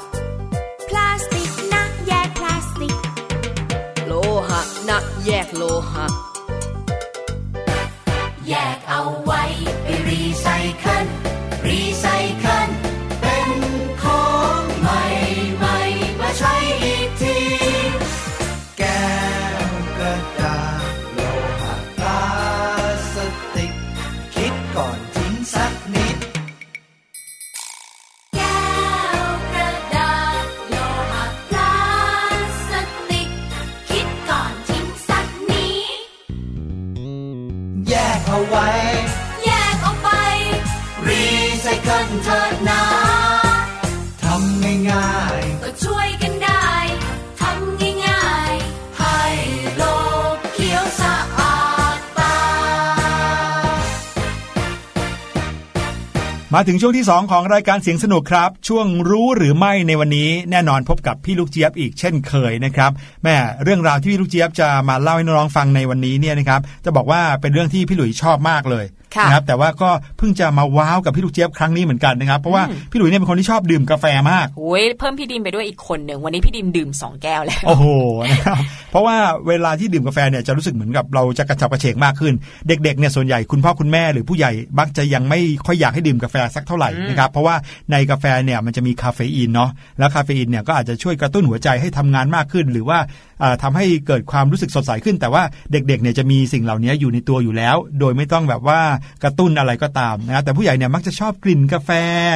มาถึงช่วงที่ 2 ของรายการเสียงสนุกครับ ช่วงรู้หรือไม่ในวันนี้แน่นอนพบกับพี่ลูกเจี๊ยบอีกเช่นเคยนะครับแม่เรื่องราวที่พี่ลูกเจี๊ยบจะมาเล่าให้น้องๆฟังในวันนี้เนี่ยนะครับจะบอกว่าเป็นเรื่องที่พี่หลุยชอบมากเลยนะครับแต่ว่าก็เพิ่งจะมาว้าวกับพี่ลูกเจี๊ยบครั้งนี้เหมือนกันนะครับ เพราะว่าพี่หลุยเนี่ยเป็นคนที่ชอบดื่มกาแฟมากโอ้ยเพิ่มพี่ดิมไปด้วยอีกคนหนึ่งวันนี้พี่ดิมดื่มสองแก้วแล้วโอ้โหนะครับเพราะว่าเวลาที่ดื่มกาแฟเนี่ยจะรู้สึกเหมือนกับเราจะกระฉับกระเฉงมากขึ้น เด็กๆเนี่ยส่วนใหญ่คุณพ่อคุณแม่หรือผู้ใหญ่มักจะยังไม่ค่อยอยากให้ดื่มกาแฟสักเท่าไหร่นะครับเพราะว่าในกาแฟเนี่ยมันจะมีคาเฟอีนเนาะแล้วคาเฟอีนเนี่ยก็อาจจะช่วยกระตุ้นหัวใจให้ทำงานมากขึ้น หรือว่าเอ่อทำให้เกิดความรู้สึกสดใสขึ้น แต่ว่าเด็กๆเนี่ยจะมีสิ่งเหล่านี้อยู่ในตัวอยู่แล้ว โดยไม่ต้องแบบว่ากระตุ้นอะไรก็ตามนะแต่ผู้ใหญ่เนี่ยมักจะชอบกลิ่นกาแฟ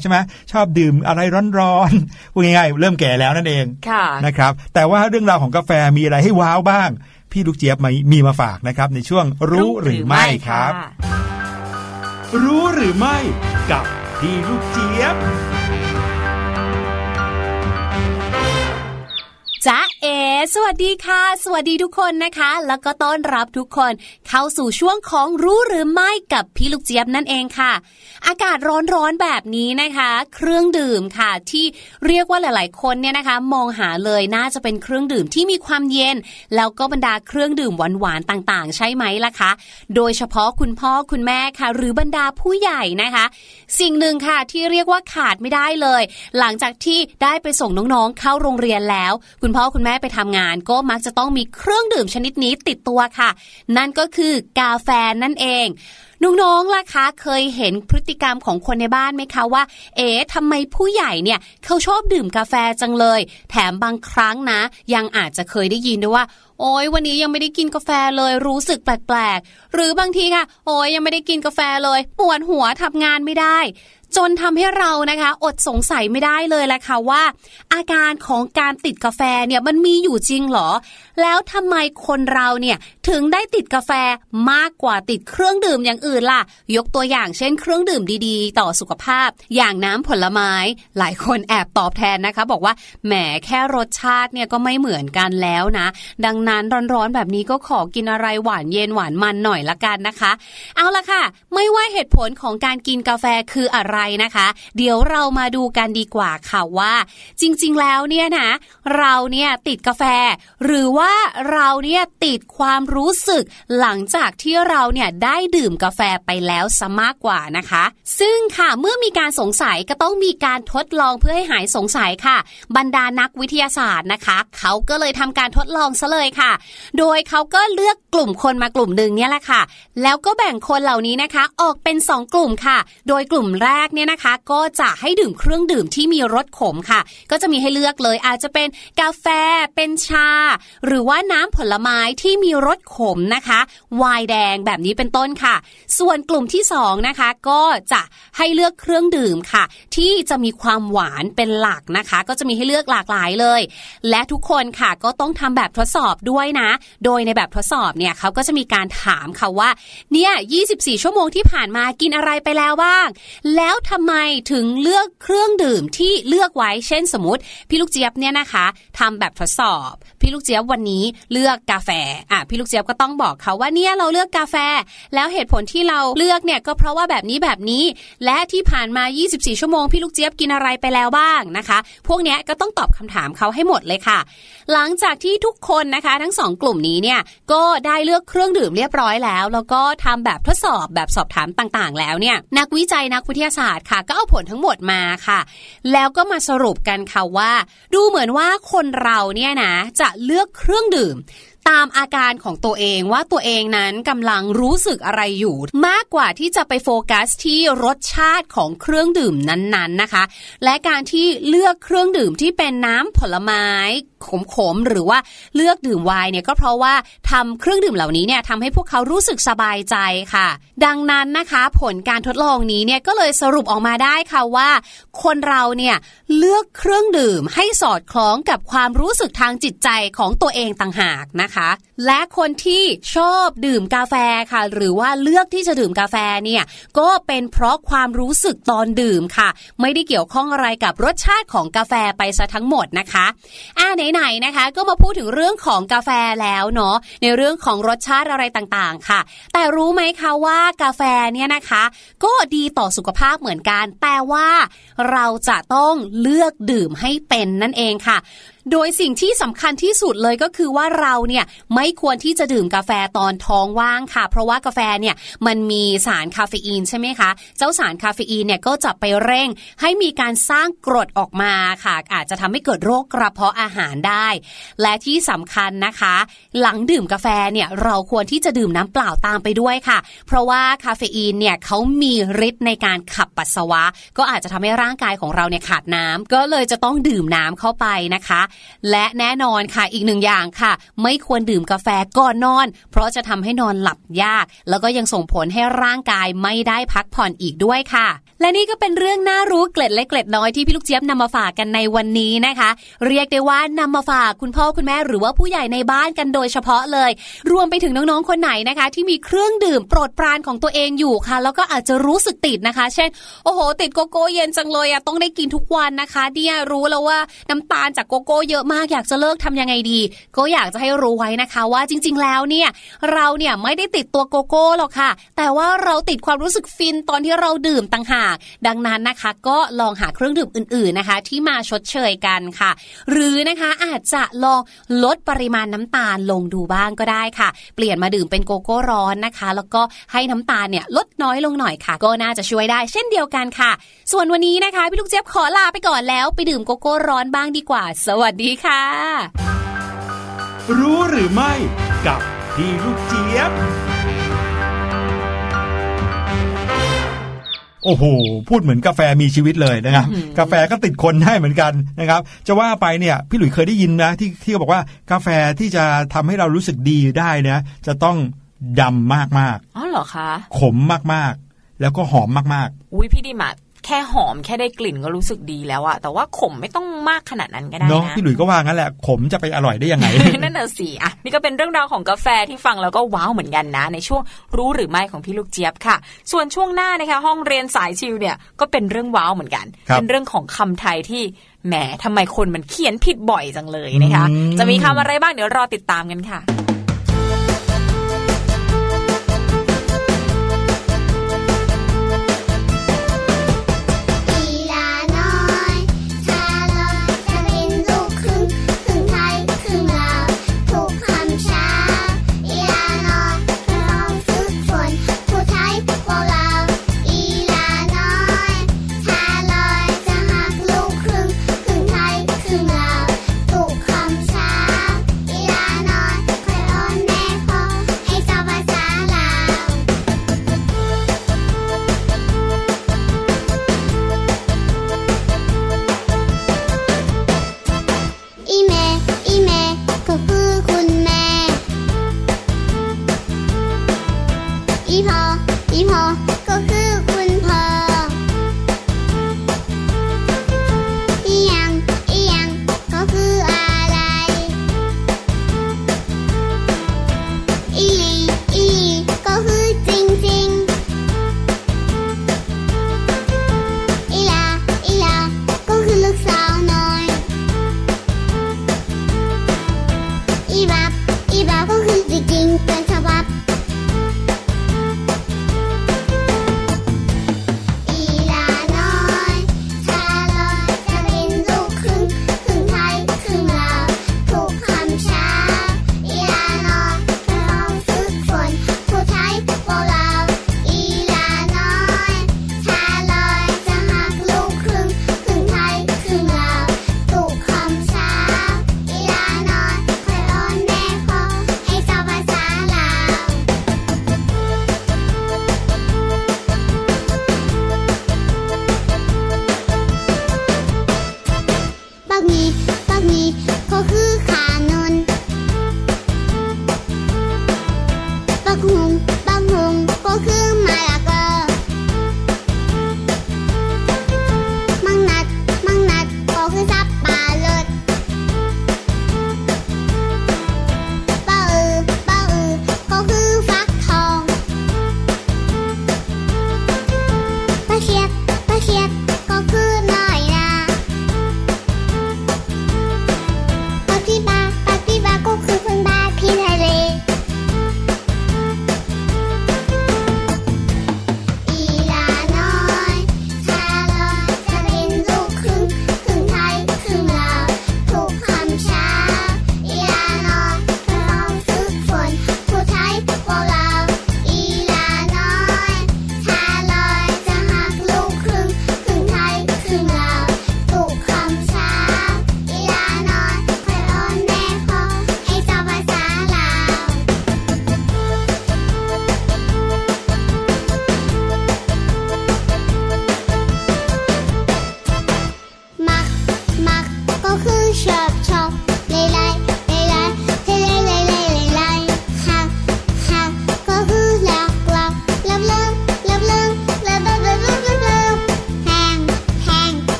ใช่ไหมชอบดื่มอะไรร้อนๆพูดง่ายๆเริ่มแก่แล้วนั่นเองค่ะนะครับแต่ว่าเรื่องราวของกาแฟมีอะไรให้ว้าวบ้าง พี่ลูกเจี๊ยบมามีมาฝากนะครับ ในช่วงรู้หรือไม่ครับค่ะรู้หรือไม่กับพี่ลูกเจี๊ยบจ๊ะเอ สวัสดีค่ะ สวัสดีทุกคนนะคะ แล้วก็ต้อนรับทุกคนเข้าสู่ช่วงของรู้หรือไม่กับพี่ลูกเจี๊ยบนั่นเองค่ะ อากาศร้อนๆแบบนี้นะคะ เครื่องดื่มค่ะ ที่เรียกว่าหลาย ๆ คนเนี่ยนะคะ มองหาเลยน่าจะเป็นเครื่องดื่มที่มีความเย็น แล้วก็บรรดาเครื่องดื่มหวานๆต่างๆ ใช่ไหมล่ะคะ โดยเฉพาะคุณพ่อคุณแม่ค่ะ หรือบรรดาผู้ใหญ่นะคะ สิ่งหนึ่งค่ะที่เรียกว่าขาดไม่ได้เลย หลังจากที่ได้ไปส่งน้องๆเข้าโรงเรียนแล้ว คุณพ่อคุณแม่ไปทำงงานก็มักจะต้องมีเครื่องดื่มชนิดนี้ติดตัวค่ะ นั่นก็คือกาแฟนั่นเองน้องๆล่ะคะเคยเห็นพฤติกรรมของคนในบ้านไหมคะว่า เอ๊ะทำไมผู้ใหญ่เนี่ยเขาชอบดื่มกาแฟจังเลย แถมบางครั้งนะ ยังอาจจะเคยได้ยินด้วยว่า โอ้ยวันนี้ยังไม่ได้กินกาแฟเลยรู้สึกแปลกๆ หรือบางทีค่ะ โอ้ยยังไม่ได้กินกาแฟเลย ปวดหัวทำงานไม่ได้ จนทำให้เรานะคะ อดสงสัยไม่ได้เลยแหละค่ะว่า อาการของการติดกาแฟเนี่ยมันมีอยู่จริงเหรอ แล้วทำไมคนเราเนี่ยถึงได้ติดกาแฟมากกว่าติดเครื่องดื่มอย่างอื่นล่ะ ยกตัวอย่างเช่นเครื่องดื่มดีๆ ต่อสุขภาพ อย่างน้ำผลไม้ หลายคนแอบตอบแทนนะคะ บอกว่าแหมแค่รสชาติเนี่ยก็ไม่เหมือนกันแล้วนะ ดังนั้นร้อนๆแบบนี้ก็ขอกินอะไรหวานเย็นหวานมันหน่อยละกันนะคะ เอาละค่ะ ไม่ว่าเหตุผลของการกินกาแฟคืออะไรนะคะ เดี๋ยวเรามาดูกันดีกว่าค่ะว่า จริง ๆ แล้วเนี่ยนะ เราเนี่ยติดกาแฟหรือว่าาเราเนี่ยติดความรู้สึกหลังจากที่เราเนี่ยได้ดื่มกาแฟไปแล้วซะมากกว่านะคะ ซึ่งค่ะเมื่อมีการสงสัยก็ต้องมีการทดลองเพื่อให้หายสงสัยค่ะ บรรดานักวิทยาศาสตร์นะคะ เขาก็เลยทำการทดลองซะเลยค่ะ โดยเขาก็เลือกกลุ่มคนมากลุ่มหนึ่งเนี่ยแหละค่ะ แล้วก็แบ่งคนเหล่านี้นะคะ ออกเป็น 2 กลุ่มค่ะ โดยกลุ่มแรกเนี่ยนะคะ ก็จะให้ดื่มเครื่องดื่มที่มีรสขมค่ะ ก็จะมีให้เลือกเลยอาจจะเป็นกาแฟเป็นชาหรืือว่าน้ำผลไม้ที่มีรสขมนะคะไวน์แดงแบบนี้เป็นต้นค่ะ ส่วนกลุ่มที่สองนะคะก็จะให้เลือกเครื่องดื่มค่ะ ที่จะมีความหวานเป็นหลักนะคะ ก็จะมีให้เลือกหลากหลายเลย และทุกคนค่ะก็ต้องทำแบบทดสอบด้วยนะ โดยในแบบทดสอบเนี่ยเขาก็จะมีการถามค่ะว่าเนี่ย 24 ชั่วโมงที่ผ่านมากินอะไรไปแล้วบ้าง แล้วทำไมถึงเลือกเครื่องดื่มที่เลือกไว้เช่นสมมติ พี่ลูกเจี๊ยบเนี่ยนะคะทำแบบทดสอบ พี่ลูกเจี๊ยบวันนี้เลือกกาแฟอะพี่ลูกเจี๊ยบก็ต้องบอกเขาว่าเนี่ยเราเลือกกาแฟ แล้วเหตุผลที่เราเลือกเนี่ยก็เพราะว่าแบบนี้แบบนี้ และที่ผ่านมา 24 ชั่วโมงพี่ลูกเจี๊ยบกินอะไรไปแล้วบ้างนะคะ พวกเนี้ยก็ต้องตอบคำถามเขาให้หมดเลยค่ะ หลังจากที่ทุกคนนะคะ ทั้งสองกลุ่มนี้เนี่ยก็ได้เลือกเครื่องดื่มเรียบร้อยแล้ว แล้วก็ทำแบบทดสอบแบบสอบถามต่างๆ แล้วเนี่ยนักวิจัยนักวิทยาศาสตร์ค่ะ ก็เอาผลทั้งหมดมาค่ะ แล้วก็มาสรุปกันค่ะว่า ดูเหมือนว่าคนเราเนี่ยนะจะเลือกเครื่องดื่ม ตามอาการของตัวเองว่าตัวเองนั้นกำลังรู้สึกอะไรอยู่ มากกว่าที่จะไปโฟกัสที่รสชาติของเครื่องดื่มนั้นๆนะคะ และการที่เลือกเครื่องดื่มที่เป็นน้ำผลไม้ ขมๆหรือว่าเลือกดื่มไวน์เนี่ยก็เพราะว่าทำเครื่องดื่มเหล่านี้เนี่ยทำให้พวกเขารู้สึกสบายใจค่ะ ดังนั้นนะคะผลการทดลองนี้เนี่ยก็เลยสรุปออกมาได้ค่ะว่า คนเราเนี่ยเลือกเครื่องดื่มให้สอดคล้องกับความรู้สึกทางจิตใจของตัวเองต่างหากนะคะ และคนที่ชอบดื่มกาแฟค่ะ หรือว่าเลือกที่จะดื่มกาแฟเนี่ยก็เป็นเพราะความรู้สึกตอนดื่มค่ะ ไม่ได้เกี่ยวข้องอะไรกับรสชาติของกาแฟไปซะทั้งหมดนะคะอ่าไหนๆนะคะ ก็มาพูดถึงเรื่องของกาแฟแล้วเนาะในเรื่องของรสชาติอะไรต่างๆ ค่ะ แต่รู้ไหมคะว่ากาแฟเนี่ยนะคะ ก็ดีต่อสุขภาพเหมือนกัน แต่ว่าเราจะต้องเลือกดื่มให้เป็นนั่นเองค่ะ โดยสิ่งที่สำคัญที่สุดเลยก็คือว่าเราเนี่ยไม่ควรที่จะดื่มกาแฟตอนท้องว่างค่ะ เพราะว่ากาแฟเนี่ยมันมีสารคาเฟอีนใช่ไหมคะ เจ้าสารคาเฟอีนเนี่ยก็จะไปเร่งให้มีการสร้างกรดออกมาค่ะ อาจจะทำให้เกิดโรคกระเพาะอาหารได้ และที่สำคัญนะคะ หลังดื่มกาแฟเนี่ยเราควรที่จะดื่มน้ำเปล่าตามไปด้วยค่ะ เพราะว่าคาเฟอีนเนี่ยเขามีฤทธิ์ในการขับปัสสาวะ ก็อาจจะทำให้ร่างกายของเราเนี่ยขาดน้ำก็เลยจะต้องดื่มน้ำเข้าไปนะคะและแน่นอนค่ะอีกหนึ่งอย่างค่ะ ไม่ควรดื่มกาแฟก่อนนอน เพราะจะทำให้นอนหลับยาก แล้วก็ยังส่งผลให้ร่างกายไม่ได้พักผ่อนอีกด้วยค่ะ และนี่ก็เป็นเรื่องน่ารู้เกร็ดเล็กเกร็ดน้อยที่พี่ลูกเจี๊ยบนำมาฝากกันในวันนี้นะคะ เรียกได้ว่านำมาฝากคุณพ่อคุณแม่หรือว่าผู้ใหญ่ในบ้านกันโดยเฉพาะเลย รวมไปถึงน้องๆคนไหนนะคะ ที่มีเครื่องดื่มโปรดปรานของตัวเองอยู่ค่ะ แล้วก็อาจจะรู้สึกติดนะคะ เช่น โอ้โห ติดโกโก้เย็นจังเลยอะต้องได้กินทุกวันนะคะเนี่ยรู้แล้วว่าน้ำตาลจากโกโก้เยอะมากอยากจะเลิกทำยังไงดี ก็อยากจะให้รู้ไว้นะคะ ว่าจริง ๆ แล้วเนี่ยเราเนี่ยไม่ได้ติดตัวโกโก้หรอกค่ะ แต่ว่าเราติดความรู้สึกฟินตอนที่เราดื่มต่างหากดังนั้นนะคะ ก็ลองหาเครื่องดื่มอื่น ๆนะคะ ที่มาชดเชยกันค่ะ หรือนะคะอาจจะลองลดปริมาณน้ำตาลลงดูบ้างก็ได้ค่ะ เปลี่ยนมาดื่มเป็นโกโก้ร้อนนะคะ แล้วก็ให้น้ำตาลเนี่ยลดน้อยลงหน่อยค่ะ ก็น่าจะช่วยได้เช่นเดียวกันค่ะ ส่วนวันนี้นะคะพี่ลูกเจี๊ยบขอลาไปก่อนแล้วไปดื่มโกโก้ร้อนบ้างดีกว่า สวัสดีค่ะ รู้หรือไม่กับพี่ลูกเจี๊ยบ โอ้โหพูดเหมือนกาแฟมีชีวิตเลยนะครับ กาแฟก็ติดคนได้เหมือนกันนะครับ จะว่าไปเนี่ยพี่หลุยเคยได้ยินนะที่ที่เขาบอกว่ากาแฟที่จะทำให้เรารู้สึกดีได้นะจะต้องดำมากอ๋อเหรอคะๆขมมากๆ แล้วก็หอมมากอุ้ยพี่ดิมา แค่หอมแค่ได้กลิ่นก็รู้สึกดีแล้วอะแต่ว่าขมไม่ต้องมากขนาดนั้นก็ๆได้เนาะนะพี่หลุยก็ว่างั้นแหละ ขมจะไปอร่อยได้ยังไง นั่นน่ะสิอะนี่ก็เป็นเรื่องราวของกาแฟที่ฟังแล้วก็ว้าวเหมือนกันนะ ในช่วงรู้หรือไม่ของพี่ลูกเจี๊ยบค่ะ ส่วนช่วงหน้านะคะ ห้องเรียนสายชิวเนี่ยก็เป็นเรื่องว้าวเหมือนกันครับเป็นเรื่องของคำไทยที่แหมทำไมคนมันเขียนผิดบ่อยจังเลยนะคะอืมจะมีคำอะไรบ้างเดี๋ยวรอติดตามกันค่ะ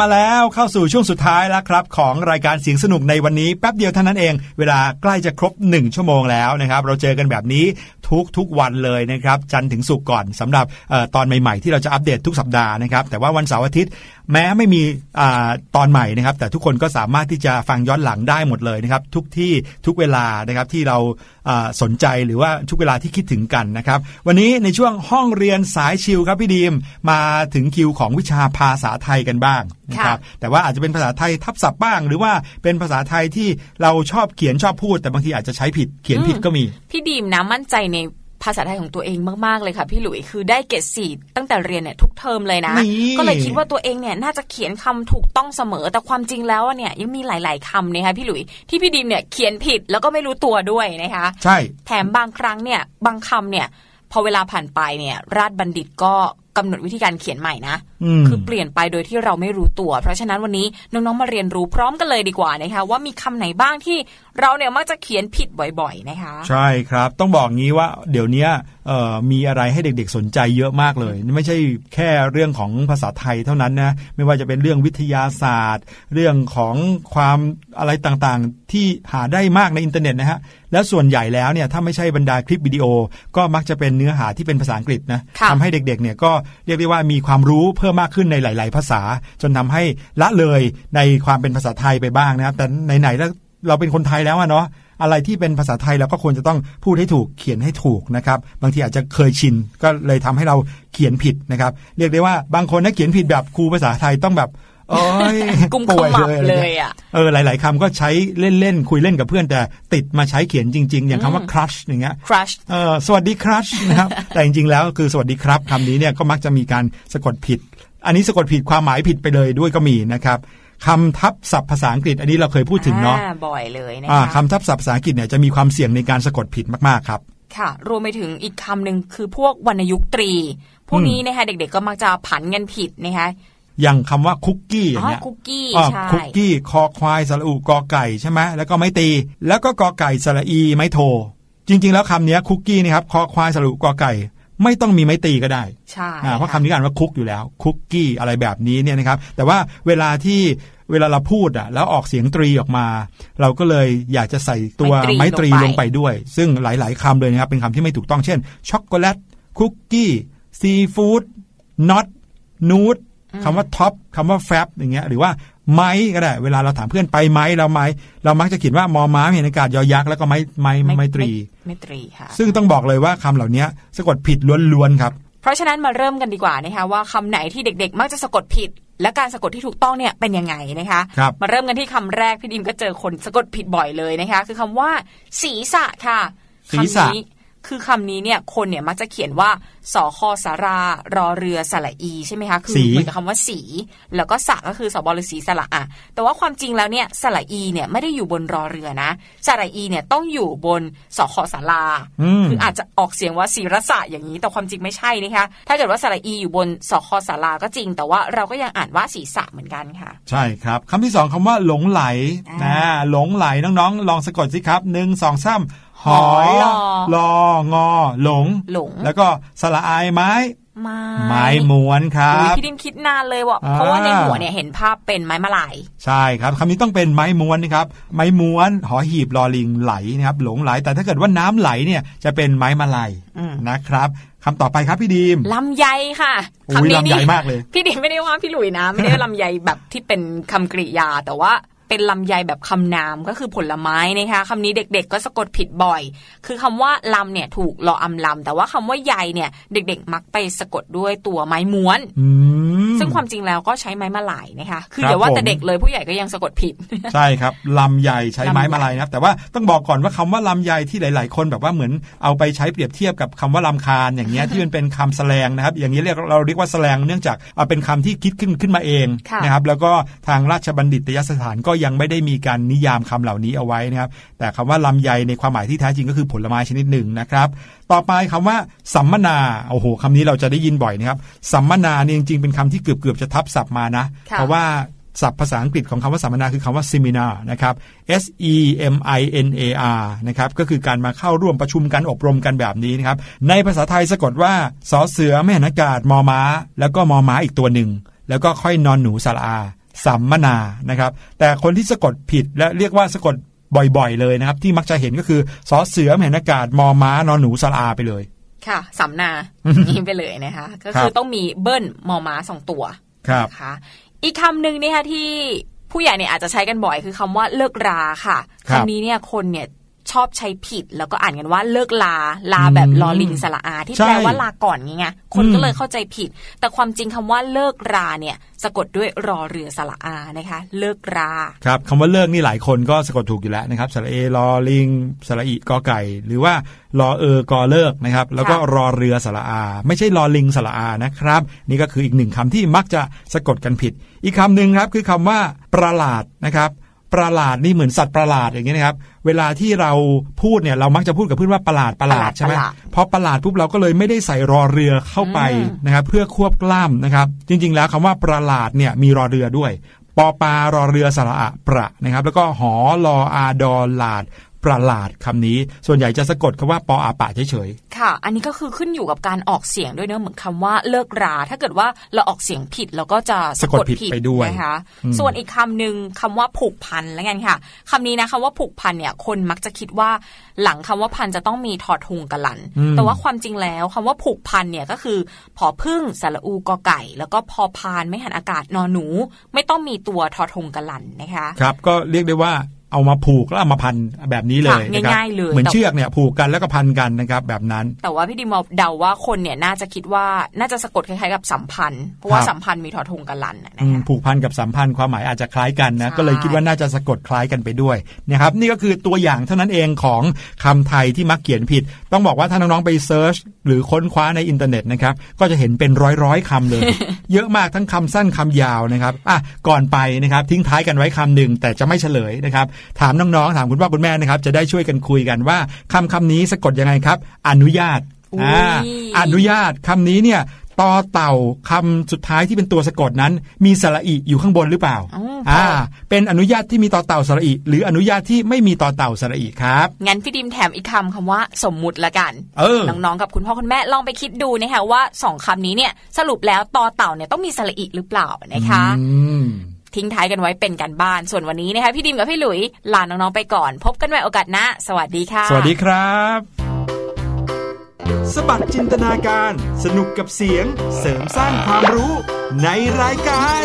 มาแล้วเข้าสู่ช่วงสุดท้ายแล้วครับ ของรายการเสียงสนุกในวันนี้แป๊บเดียวเท่านั้นเอง เวลาใกล้จะครบ 1 ชั่วโมงแล้วนะครับเราเจอกันแบบนี้ทุกทุกวันเลยนะครับจันทร์ถึงศุกร์ก่อนสำหรับออตอนใหม่ๆ ที่เราจะอัปเดตทุกสัปดาห์นะครับแต่ว่าวันเสาร์อาทิตย์ แม้ไม่มีอาตอนใหม่นะครับ แต่ทุกคนก็สามารถที่จะฟังย้อนหลังได้หมดเลยนะครับ ทุกที่ทุกเวลานะครับที่เราอ่าสนใจหรือว่าทุกเวลาที่คิดถึงกันนะครับ วันนี้ในช่วงห้องเรียนสายชิลครับพี่ดีมมาถึงคิวของวิชาภาษาไทยกันบ้างนะครับแต่ว่าอาจจะเป็นภาษาไทยทับศัพท์บ้าง หรือว่าเป็นภาษาไทยที่เราชอบเขียนชอบพูด แต่บางทีอาจจะใช้ผิดเขียนผิดก็มี พี่ดีมนะมั่นใจใน ภาษาไทยของตัวเองมากๆเลยค่ะ พี่หลุยคือได้เกรดสี่ตั้งแต่เรียนเนี่ยทุกเทอมเลยนะนี่ก็เลยคิดว่าตัวเองเนี่ยน่าจะเขียนคำถูกต้องเสมอ แต่ความจริงแล้วเนี่ยยังมีหลาย ๆคำนะคะพี่หลุยที่พี่ดีมเนี่ยเขียนผิดแล้วก็ไม่รู้ตัวด้วยนะคะ ใช่ แถมบางครั้งเนี่ยบางคำเนี่ยพอเวลาผ่านไปเนี่ย ราชบัณฑิตก็กำหนดวิธีการเขียนใหม่นะอืมคือเปลี่ยนไปโดยที่เราไม่รู้ตัว เพราะฉะนั้นวันนี้น้องๆมาเรียนรู้พร้อมกันเลยดีกว่านะคะว่ามีคำไหนบ้างที่เราเนี่ยมักจะเขียนผิดบ่อย ๆ นะคะ ใช่ครับ ต้องบอกงี้ว่าเดี๋ยวเนี้ยเอ่อมีอะไรให้เด็กๆสนใจเยอะมากเลย ไม่ใช่แค่เรื่องของภาษาไทยเท่านั้นนะไม่ว่าจะเป็นเรื่องวิทยาศาสตร์ เรื่องของความอะไรต่างๆ ที่หาได้มากในอินเทอร์เน็ตนะฮะแล้วส่วนใหญ่แล้วเนี่ยถ้าไม่ใช่บรรดาคลิปวิดีโอ ก็มักจะเป็นเนื้อหาที่เป็นภาษาอังกฤษนะค่ะทำให้เด็กๆเนี่ยก็เรียกได้ว่ามีความรู้เพิ่มมากขึ้นในหลาย ๆ ภาษา จนทำให้ละเลยในความเป็นภาษาไทยไปบ้างนะครับ แต่ไหนๆแล้วเราเป็นคนไทยแล้วเนาะอะไรที่เป็นภาษาไทยเราก็ควรจะต้องพูดให้ถูกเขียนให้ถูกนะครับ บางทีอาจจะเคยชินก็เลยทำให้เราเขียนผิดนะครับ เรียกได้ว่าบางคนถ้าเขียนผิดแบบครูภาษาไทยต้องแบบ อ้ยกุมขป่วยมับเลยอะไรเลเงี้ยยอะเออหลาย ๆคำก็ใช้เล่น ๆ คุยเล่นกับเพื่อนแต่ติดมาใช้เขียนจริง ๆ อย่างคำว่า crush อย่างเงี้ย crush เออสวัสดีครัชนะครับแต่จริง ๆ แล้วคือสวัสดีครับคำนี้เนี่ยก็มักจะมีการสะกดผิด อันนี้สะกดผิดความหมายผิดไปเลยด้วยก็มีนะครับคำทับศัพท์ภาษาอังกฤษ อันนี้เราเคยพูดถึงเนาะอ่บ่อยเลยนะอ่าคะคำทับศัพท์ภาษาอังกฤษเนี่ยจะมีความเสี่ยงในการสะกดผิดมากๆครับค่ะ รวมไปถึงอีกคำหนึ่งคือพวกวรรณยุกต์ตรี พวกนี้นะคะเด็กๆก็มักจะผันกันผิดนะคะ อย่างคำว่าคุกกี้ออ๋ย่างอเงี้ยคุกกี้อ่าใช่คุกกี้คอควายสระอุกอไก่ใช่ไหมแล้วก็ไม้ตี แล้วก็กอไก่สระอีไม้โท จริง ๆ แล้วคำเนี้ยคุกกี้นะครับคอควายสระอุกอไก่ ไม่ต้องมีไม้ตีก็ได้ใช่อ่าเพราะคำนี้อ่านว่าคุกอยู่แล้ว คุกกี้อะไรแบบนี้เนี่ยนะครับ แต่ว่าเวลาที่เวลาเราพูดอะแล้วออกเสียงตรีออกมา เราก็เลยอยากจะใส่ตัวไม้ตรีลงไปด้วย ซึ่งหลาย ๆคำเลยนะครับเป็นคำที่ไม่ถูกต้องเช่นช็อกโกแลตคุกกี้ซีฟู้ดน็อตนูด คำว่าท็อปคำว่าแฟบอย่างเงี้ยหรือว่าไม้ก็ได้ เวลาเราถามเพื่อนไปไม้เราไม้เรามักจะเขียนว่ามอม้าเห็นอากาศยอยักษ์แล้วก็ไม้ไม้ไม้ตรีไม่ตรีค่ะซึ่งต้องบอกเลยว่าคำเหล่านี้สะกดผิดล้วนๆครับ เพราะฉะนั้นมาเริ่มกันดีกว่านะคะว่าคำไหนที่เด็ก ๆ มักจะสะกดผิด และการสะกดที่ถูกต้องเนี่ยเป็นยังไงนะคะครับมาเริ่มกันที่คำแรกพี่ดิมก็เจอคนสะกดผิดบ่อยเลยนะคะ คือคำว่าศีรษะค่ะศีรษะคำนี้ คือคำนี้เนี่ยคนเนี่ยมักจะเขียนว่าสอคอสารารอเรือสระอีใช่ไหมคะคืสีเหมือนกับคำว่าสี แล้วก็สระก็คือสบรสีสระอะแต่ว่าความจริงแล้วเนี่ยสระอีเนี่ยไม่ได้อยู่บนรอเรือนะสระอีเนี่ยต้องอยู่บนสอคอสาราอืมคืออาจจะออกเสียงว่าศีรษะอย่างนี้แต่ความจริงไม่ใช่นะคะถ้าเกิดว่าสระอีอยู่บนสคสาราก็จริง แต่ว่าเราก็ยังอ่านว่าศีรษะเหมือนกันค่ะ ใช่ครับคำที่สองคำว่าหลงไหลอ่านะหลงไหลน้องๆ ลองสะกดสิครับหนึ่งสองสาม หอหอลองอหลง หลง แล้วก็สระอายไม้ไม้ไม้ม้วนครัอุ๊ยบพี่ดิมคิดนานเลยว่ะอ่าเพราะว่าในหัวเนี่ยเห็นภาพเป็นไม้มาลายใช่ครับคำนี้ต้องเป็นไม้ม้วนนะครับ ไม้ม้วน หอหีบลอลิงไหลนะครับ หลงไหล แต่ถ้าเกิดว่าน้ำไหลเนี่ยจะเป็นไม้มาลัยอืมนะครับคำต่อไปครับพี่ดีมลำไยค่ะอุ๊ยคำนี้ลำไยมากเลย พี่ดิมไม่ได้ว่าพี่หลุยนะ ไม่ได้ว่าลำไยแบบที่เป็นคำกริยาแต่ว่า เป็นลำไยแบบคำนามก็คือผลไม้นะคะคำนี้เด็กๆ ก็สะกดผิดบ่อย คือคำว่าลำเนี่ยถูกรออำลำแต่ว่าคำว่าใยเนี่ย เด็กๆ มักไปสะกดด้วยตัวไม้ม้วน อืม ซึ่งความจริงแล้วก็ใช้ไม้มาลายนะคะคือครับอย่าว่าแต่ผมเด็กเลยผู้ใหญ่ก็ยังสะกดผิด ใช่ครับลำใหญ่ใช้ไม้ลำไยมาลัยนะครับแต่ว่าต้องบอกก่อนว่าคำว่าลำใหญ่ที่หลาย ๆ คนแบบว่าเหมือนเอาไปใช้เปรียบเทียบกับคำว่าลำคาญอย่างเงี้ยที่มันเป็นคำแสลงนะครับ อย่างนี้เรียกเราเรียกว่าแสลงเนื่องจากเอาเป็นคำที่คิดขึ้นขึ้นมาเองค่ะนะครับแล้วก็ทางราชบัณฑิตยสถานก็ยังไม่ได้มีการนิยามคำเหล่านี้เอาไว้นะครับแต่คำว่าลำไยในความหมายที่แท้จริงก็คือผลไม้ชนิดหนึ่งนะครับต่อไปคำว่าสัมมนาโอ้โหคำนี้เราจะได้ยินบ่อยนะครับสัมมนาเนี่ยจริงๆเป็นคำที่เกือบเกือบๆจะทับศัพท์มานะค่ะเพราะว่าศัพท์ภาษาอังกฤษของคำว่าสัมมนาคือคำว่า seminar นะครับ S E M I N A R นะครับก็คือการมาเข้าร่วมประชุมกันอบรมกันแบบนี้นะครับ ในภาษาไทยสะกดว่าสอเสือแม่หันอากาศมอม้า แล้วก็มอม้าอีกตัวหนึ่ง แล้วก็ค่อยนอนหนูสระอาสัมมนานะครับ แต่คนที่สะกดผิดและเรียกว่าสะกดบ่อยๆ เลยนะครับ ที่มักจะเห็นก็คือสอเสือแมนอากาศมอม้านอนหนูสลอาไปเลย ค่ะสำนานี้ไปเลยนะคะ ก็ครัคือบต้องมีเบิ้ลมอม้าสองตัวครับนะคะอีกคำหนึ่งเนี่ยค่ะที่ผู้ใหญ่เนี่ยอาจจะใช้กันบ่อยคือคำว่าเลิกราค่ะครับคำนี้เนี่ยคนเนี่ย ชอบใช้ผิด แล้วก็อ่านกันว่าเลิกลาลาแบบอืมลอลิงสระอา ที่ใช่แปลว่าลาก่อนไงไงคนอืมก็เลยเข้าใจผิด แต่ความจริงคำว่าเลิกราเนี่ย สะกดด้วยรอเรือสระอานะคะ เลิกราครับคำว่าเลิกนี่หลายคนก็สะกดถูกอยู่แล้วนะครับสระเอรอลิงสระอีกอไก่ หรือว่ารอเออกอเลิกนะครับ แล้วก็ค่ะรอเรือสระอา ไม่ใช่รอลิงสระอานะครับ นี่ก็คืออีกหนึ่งคำที่มักจะสะกดกันผิด อีกคำหนึ่งครับคือคำว่าประหลาดนะครับประหลาดนี่เหมือนสัตว์ประหลาดอย่างนี้ยนะครับ เวลาที่เราพูดเนี่ยเรามักจะพูดกับเพื่อนว่าประหลาดประหลาดใช่ไหมประหลาดพอประหลาดปุ๊บเราก็เลยไม่ได้ใส่รอเรือเข้าไปอืมนะครับเพื่อควบกล้ำนะครับ จริง ๆ แล้วคำว่าประหลาดเนี่ยมีรอเรือด้วยปอปลารอเรือสระอะประนะครับ แล้วก็หอลออาดอลาด ประหลาดคำนี้ ส่วนใหญ่จะสะกดคำว่าปออาปะเฉยค่ะ อันนี้ก็คือขึ้นอยู่กับการออกเสียงด้วยเนอะเหมือนคำว่าเลิกรา ถ้าเกิดว่าเราออกเสียงผิดเราก็จะสะกดผิดไปด้วยนะคะอืมส่วนอีกคำหนึ่งคำว่าผูกพันแล้วกันค่ะคำนี้นะคำว่าผูกพันเนี่ยคนมักจะคิดว่าหลังคำว่าพันจะต้องมีทอทุงกะลันอืมแต่ว่าความจริงแล้วคำว่าผูกพันเนี่ยก็คือพอพึ่งสระอูกอไก่ แล้วก็พอพานไม่หันอากาศนอนหนู ไม่ต้องมีตัวทอทุงกะลันนะคะๆครับก็เรียกได้ว่า เอามาผูกแล้วเอามาพันแบบนี้เลยค่ะนะครับง่ายๆเลยเหมือนแต่เชือกเนี่ยผูกกันแล้วก็พันกันนะครับแบบนั้น แต่ว่าพี่ดิมเดาว่าคนเนี่ยน่าจะคิดว่าน่าจะสะกดคล้ายๆกับสัมพันธ์เพราะว่าครับสัมพันธ์มีทอทงกะลันนะอืมคะผูกพันกับสัมพันธ์ความหมายอาจจะคล้ายกันนะใช่ก็เลยคิดว่าน่าจะสะกดคล้ายกันไปด้วยนะครับนี่ก็คือตัวอย่างเท่านั้นเองของคำไทยที่มักเขียนผิด ต้องบอกว่าถ้าน้องๆไปเซิร์ชหรือค้นคว้าในอินเทอร์เน็ตนะครับก็จะเห็นเป็นร้อยๆคำเลย เยอะมากทั้งคำสั้นคำยาวนะครับอะก่อนไปนะครับทิ้งท้ายกันไว้คำหนึ่งแต่จะไม่เฉลยนะครับถามน้องๆถามคุณพ่อคุณแม่นะครับ จะได้ช่วยกันคุยกันว่าคำคำนี้สะกดยังไงครับ อนุญาตอุ๊ยอ่าอนุญาตคำนี้เนี่ยต่อเต่าคำสุดท้ายที่เป็นตัวสะกดนั้น มีสระอีอยู่ข้างบนหรือเปล่าอ๋ออ่อ่า เป็นอนุญาตที่มีต่อเต่าสระอีหรืออนุญาตที่ไม่มีต่อเต่าสระอีครับ งั้นพี่ดิมแถมอีกคำคำว่าสมมุติละกันเออน้องๆกับคุณพ่อคุณแม่ลองไปคิดดูนะคะว่าสองคำนี้เนี่ยสรุปแล้วตอเต่าเนี่ยต้องมีสระอีหรือเปล่านะคะอืม ทิ้งท้ายกันไว้เป็นกันบ้าน ส่วนวันนี้นะคะพี่ดิมกับพี่หลุยลาน้องๆไปก่อน พบกันใหม่โอกาสหน้าสวัสดีค่ะ สวัสดีครับ สบัดจินตนาการ สนุกกับเสียง เสริมสร้างความรู้ในรายการ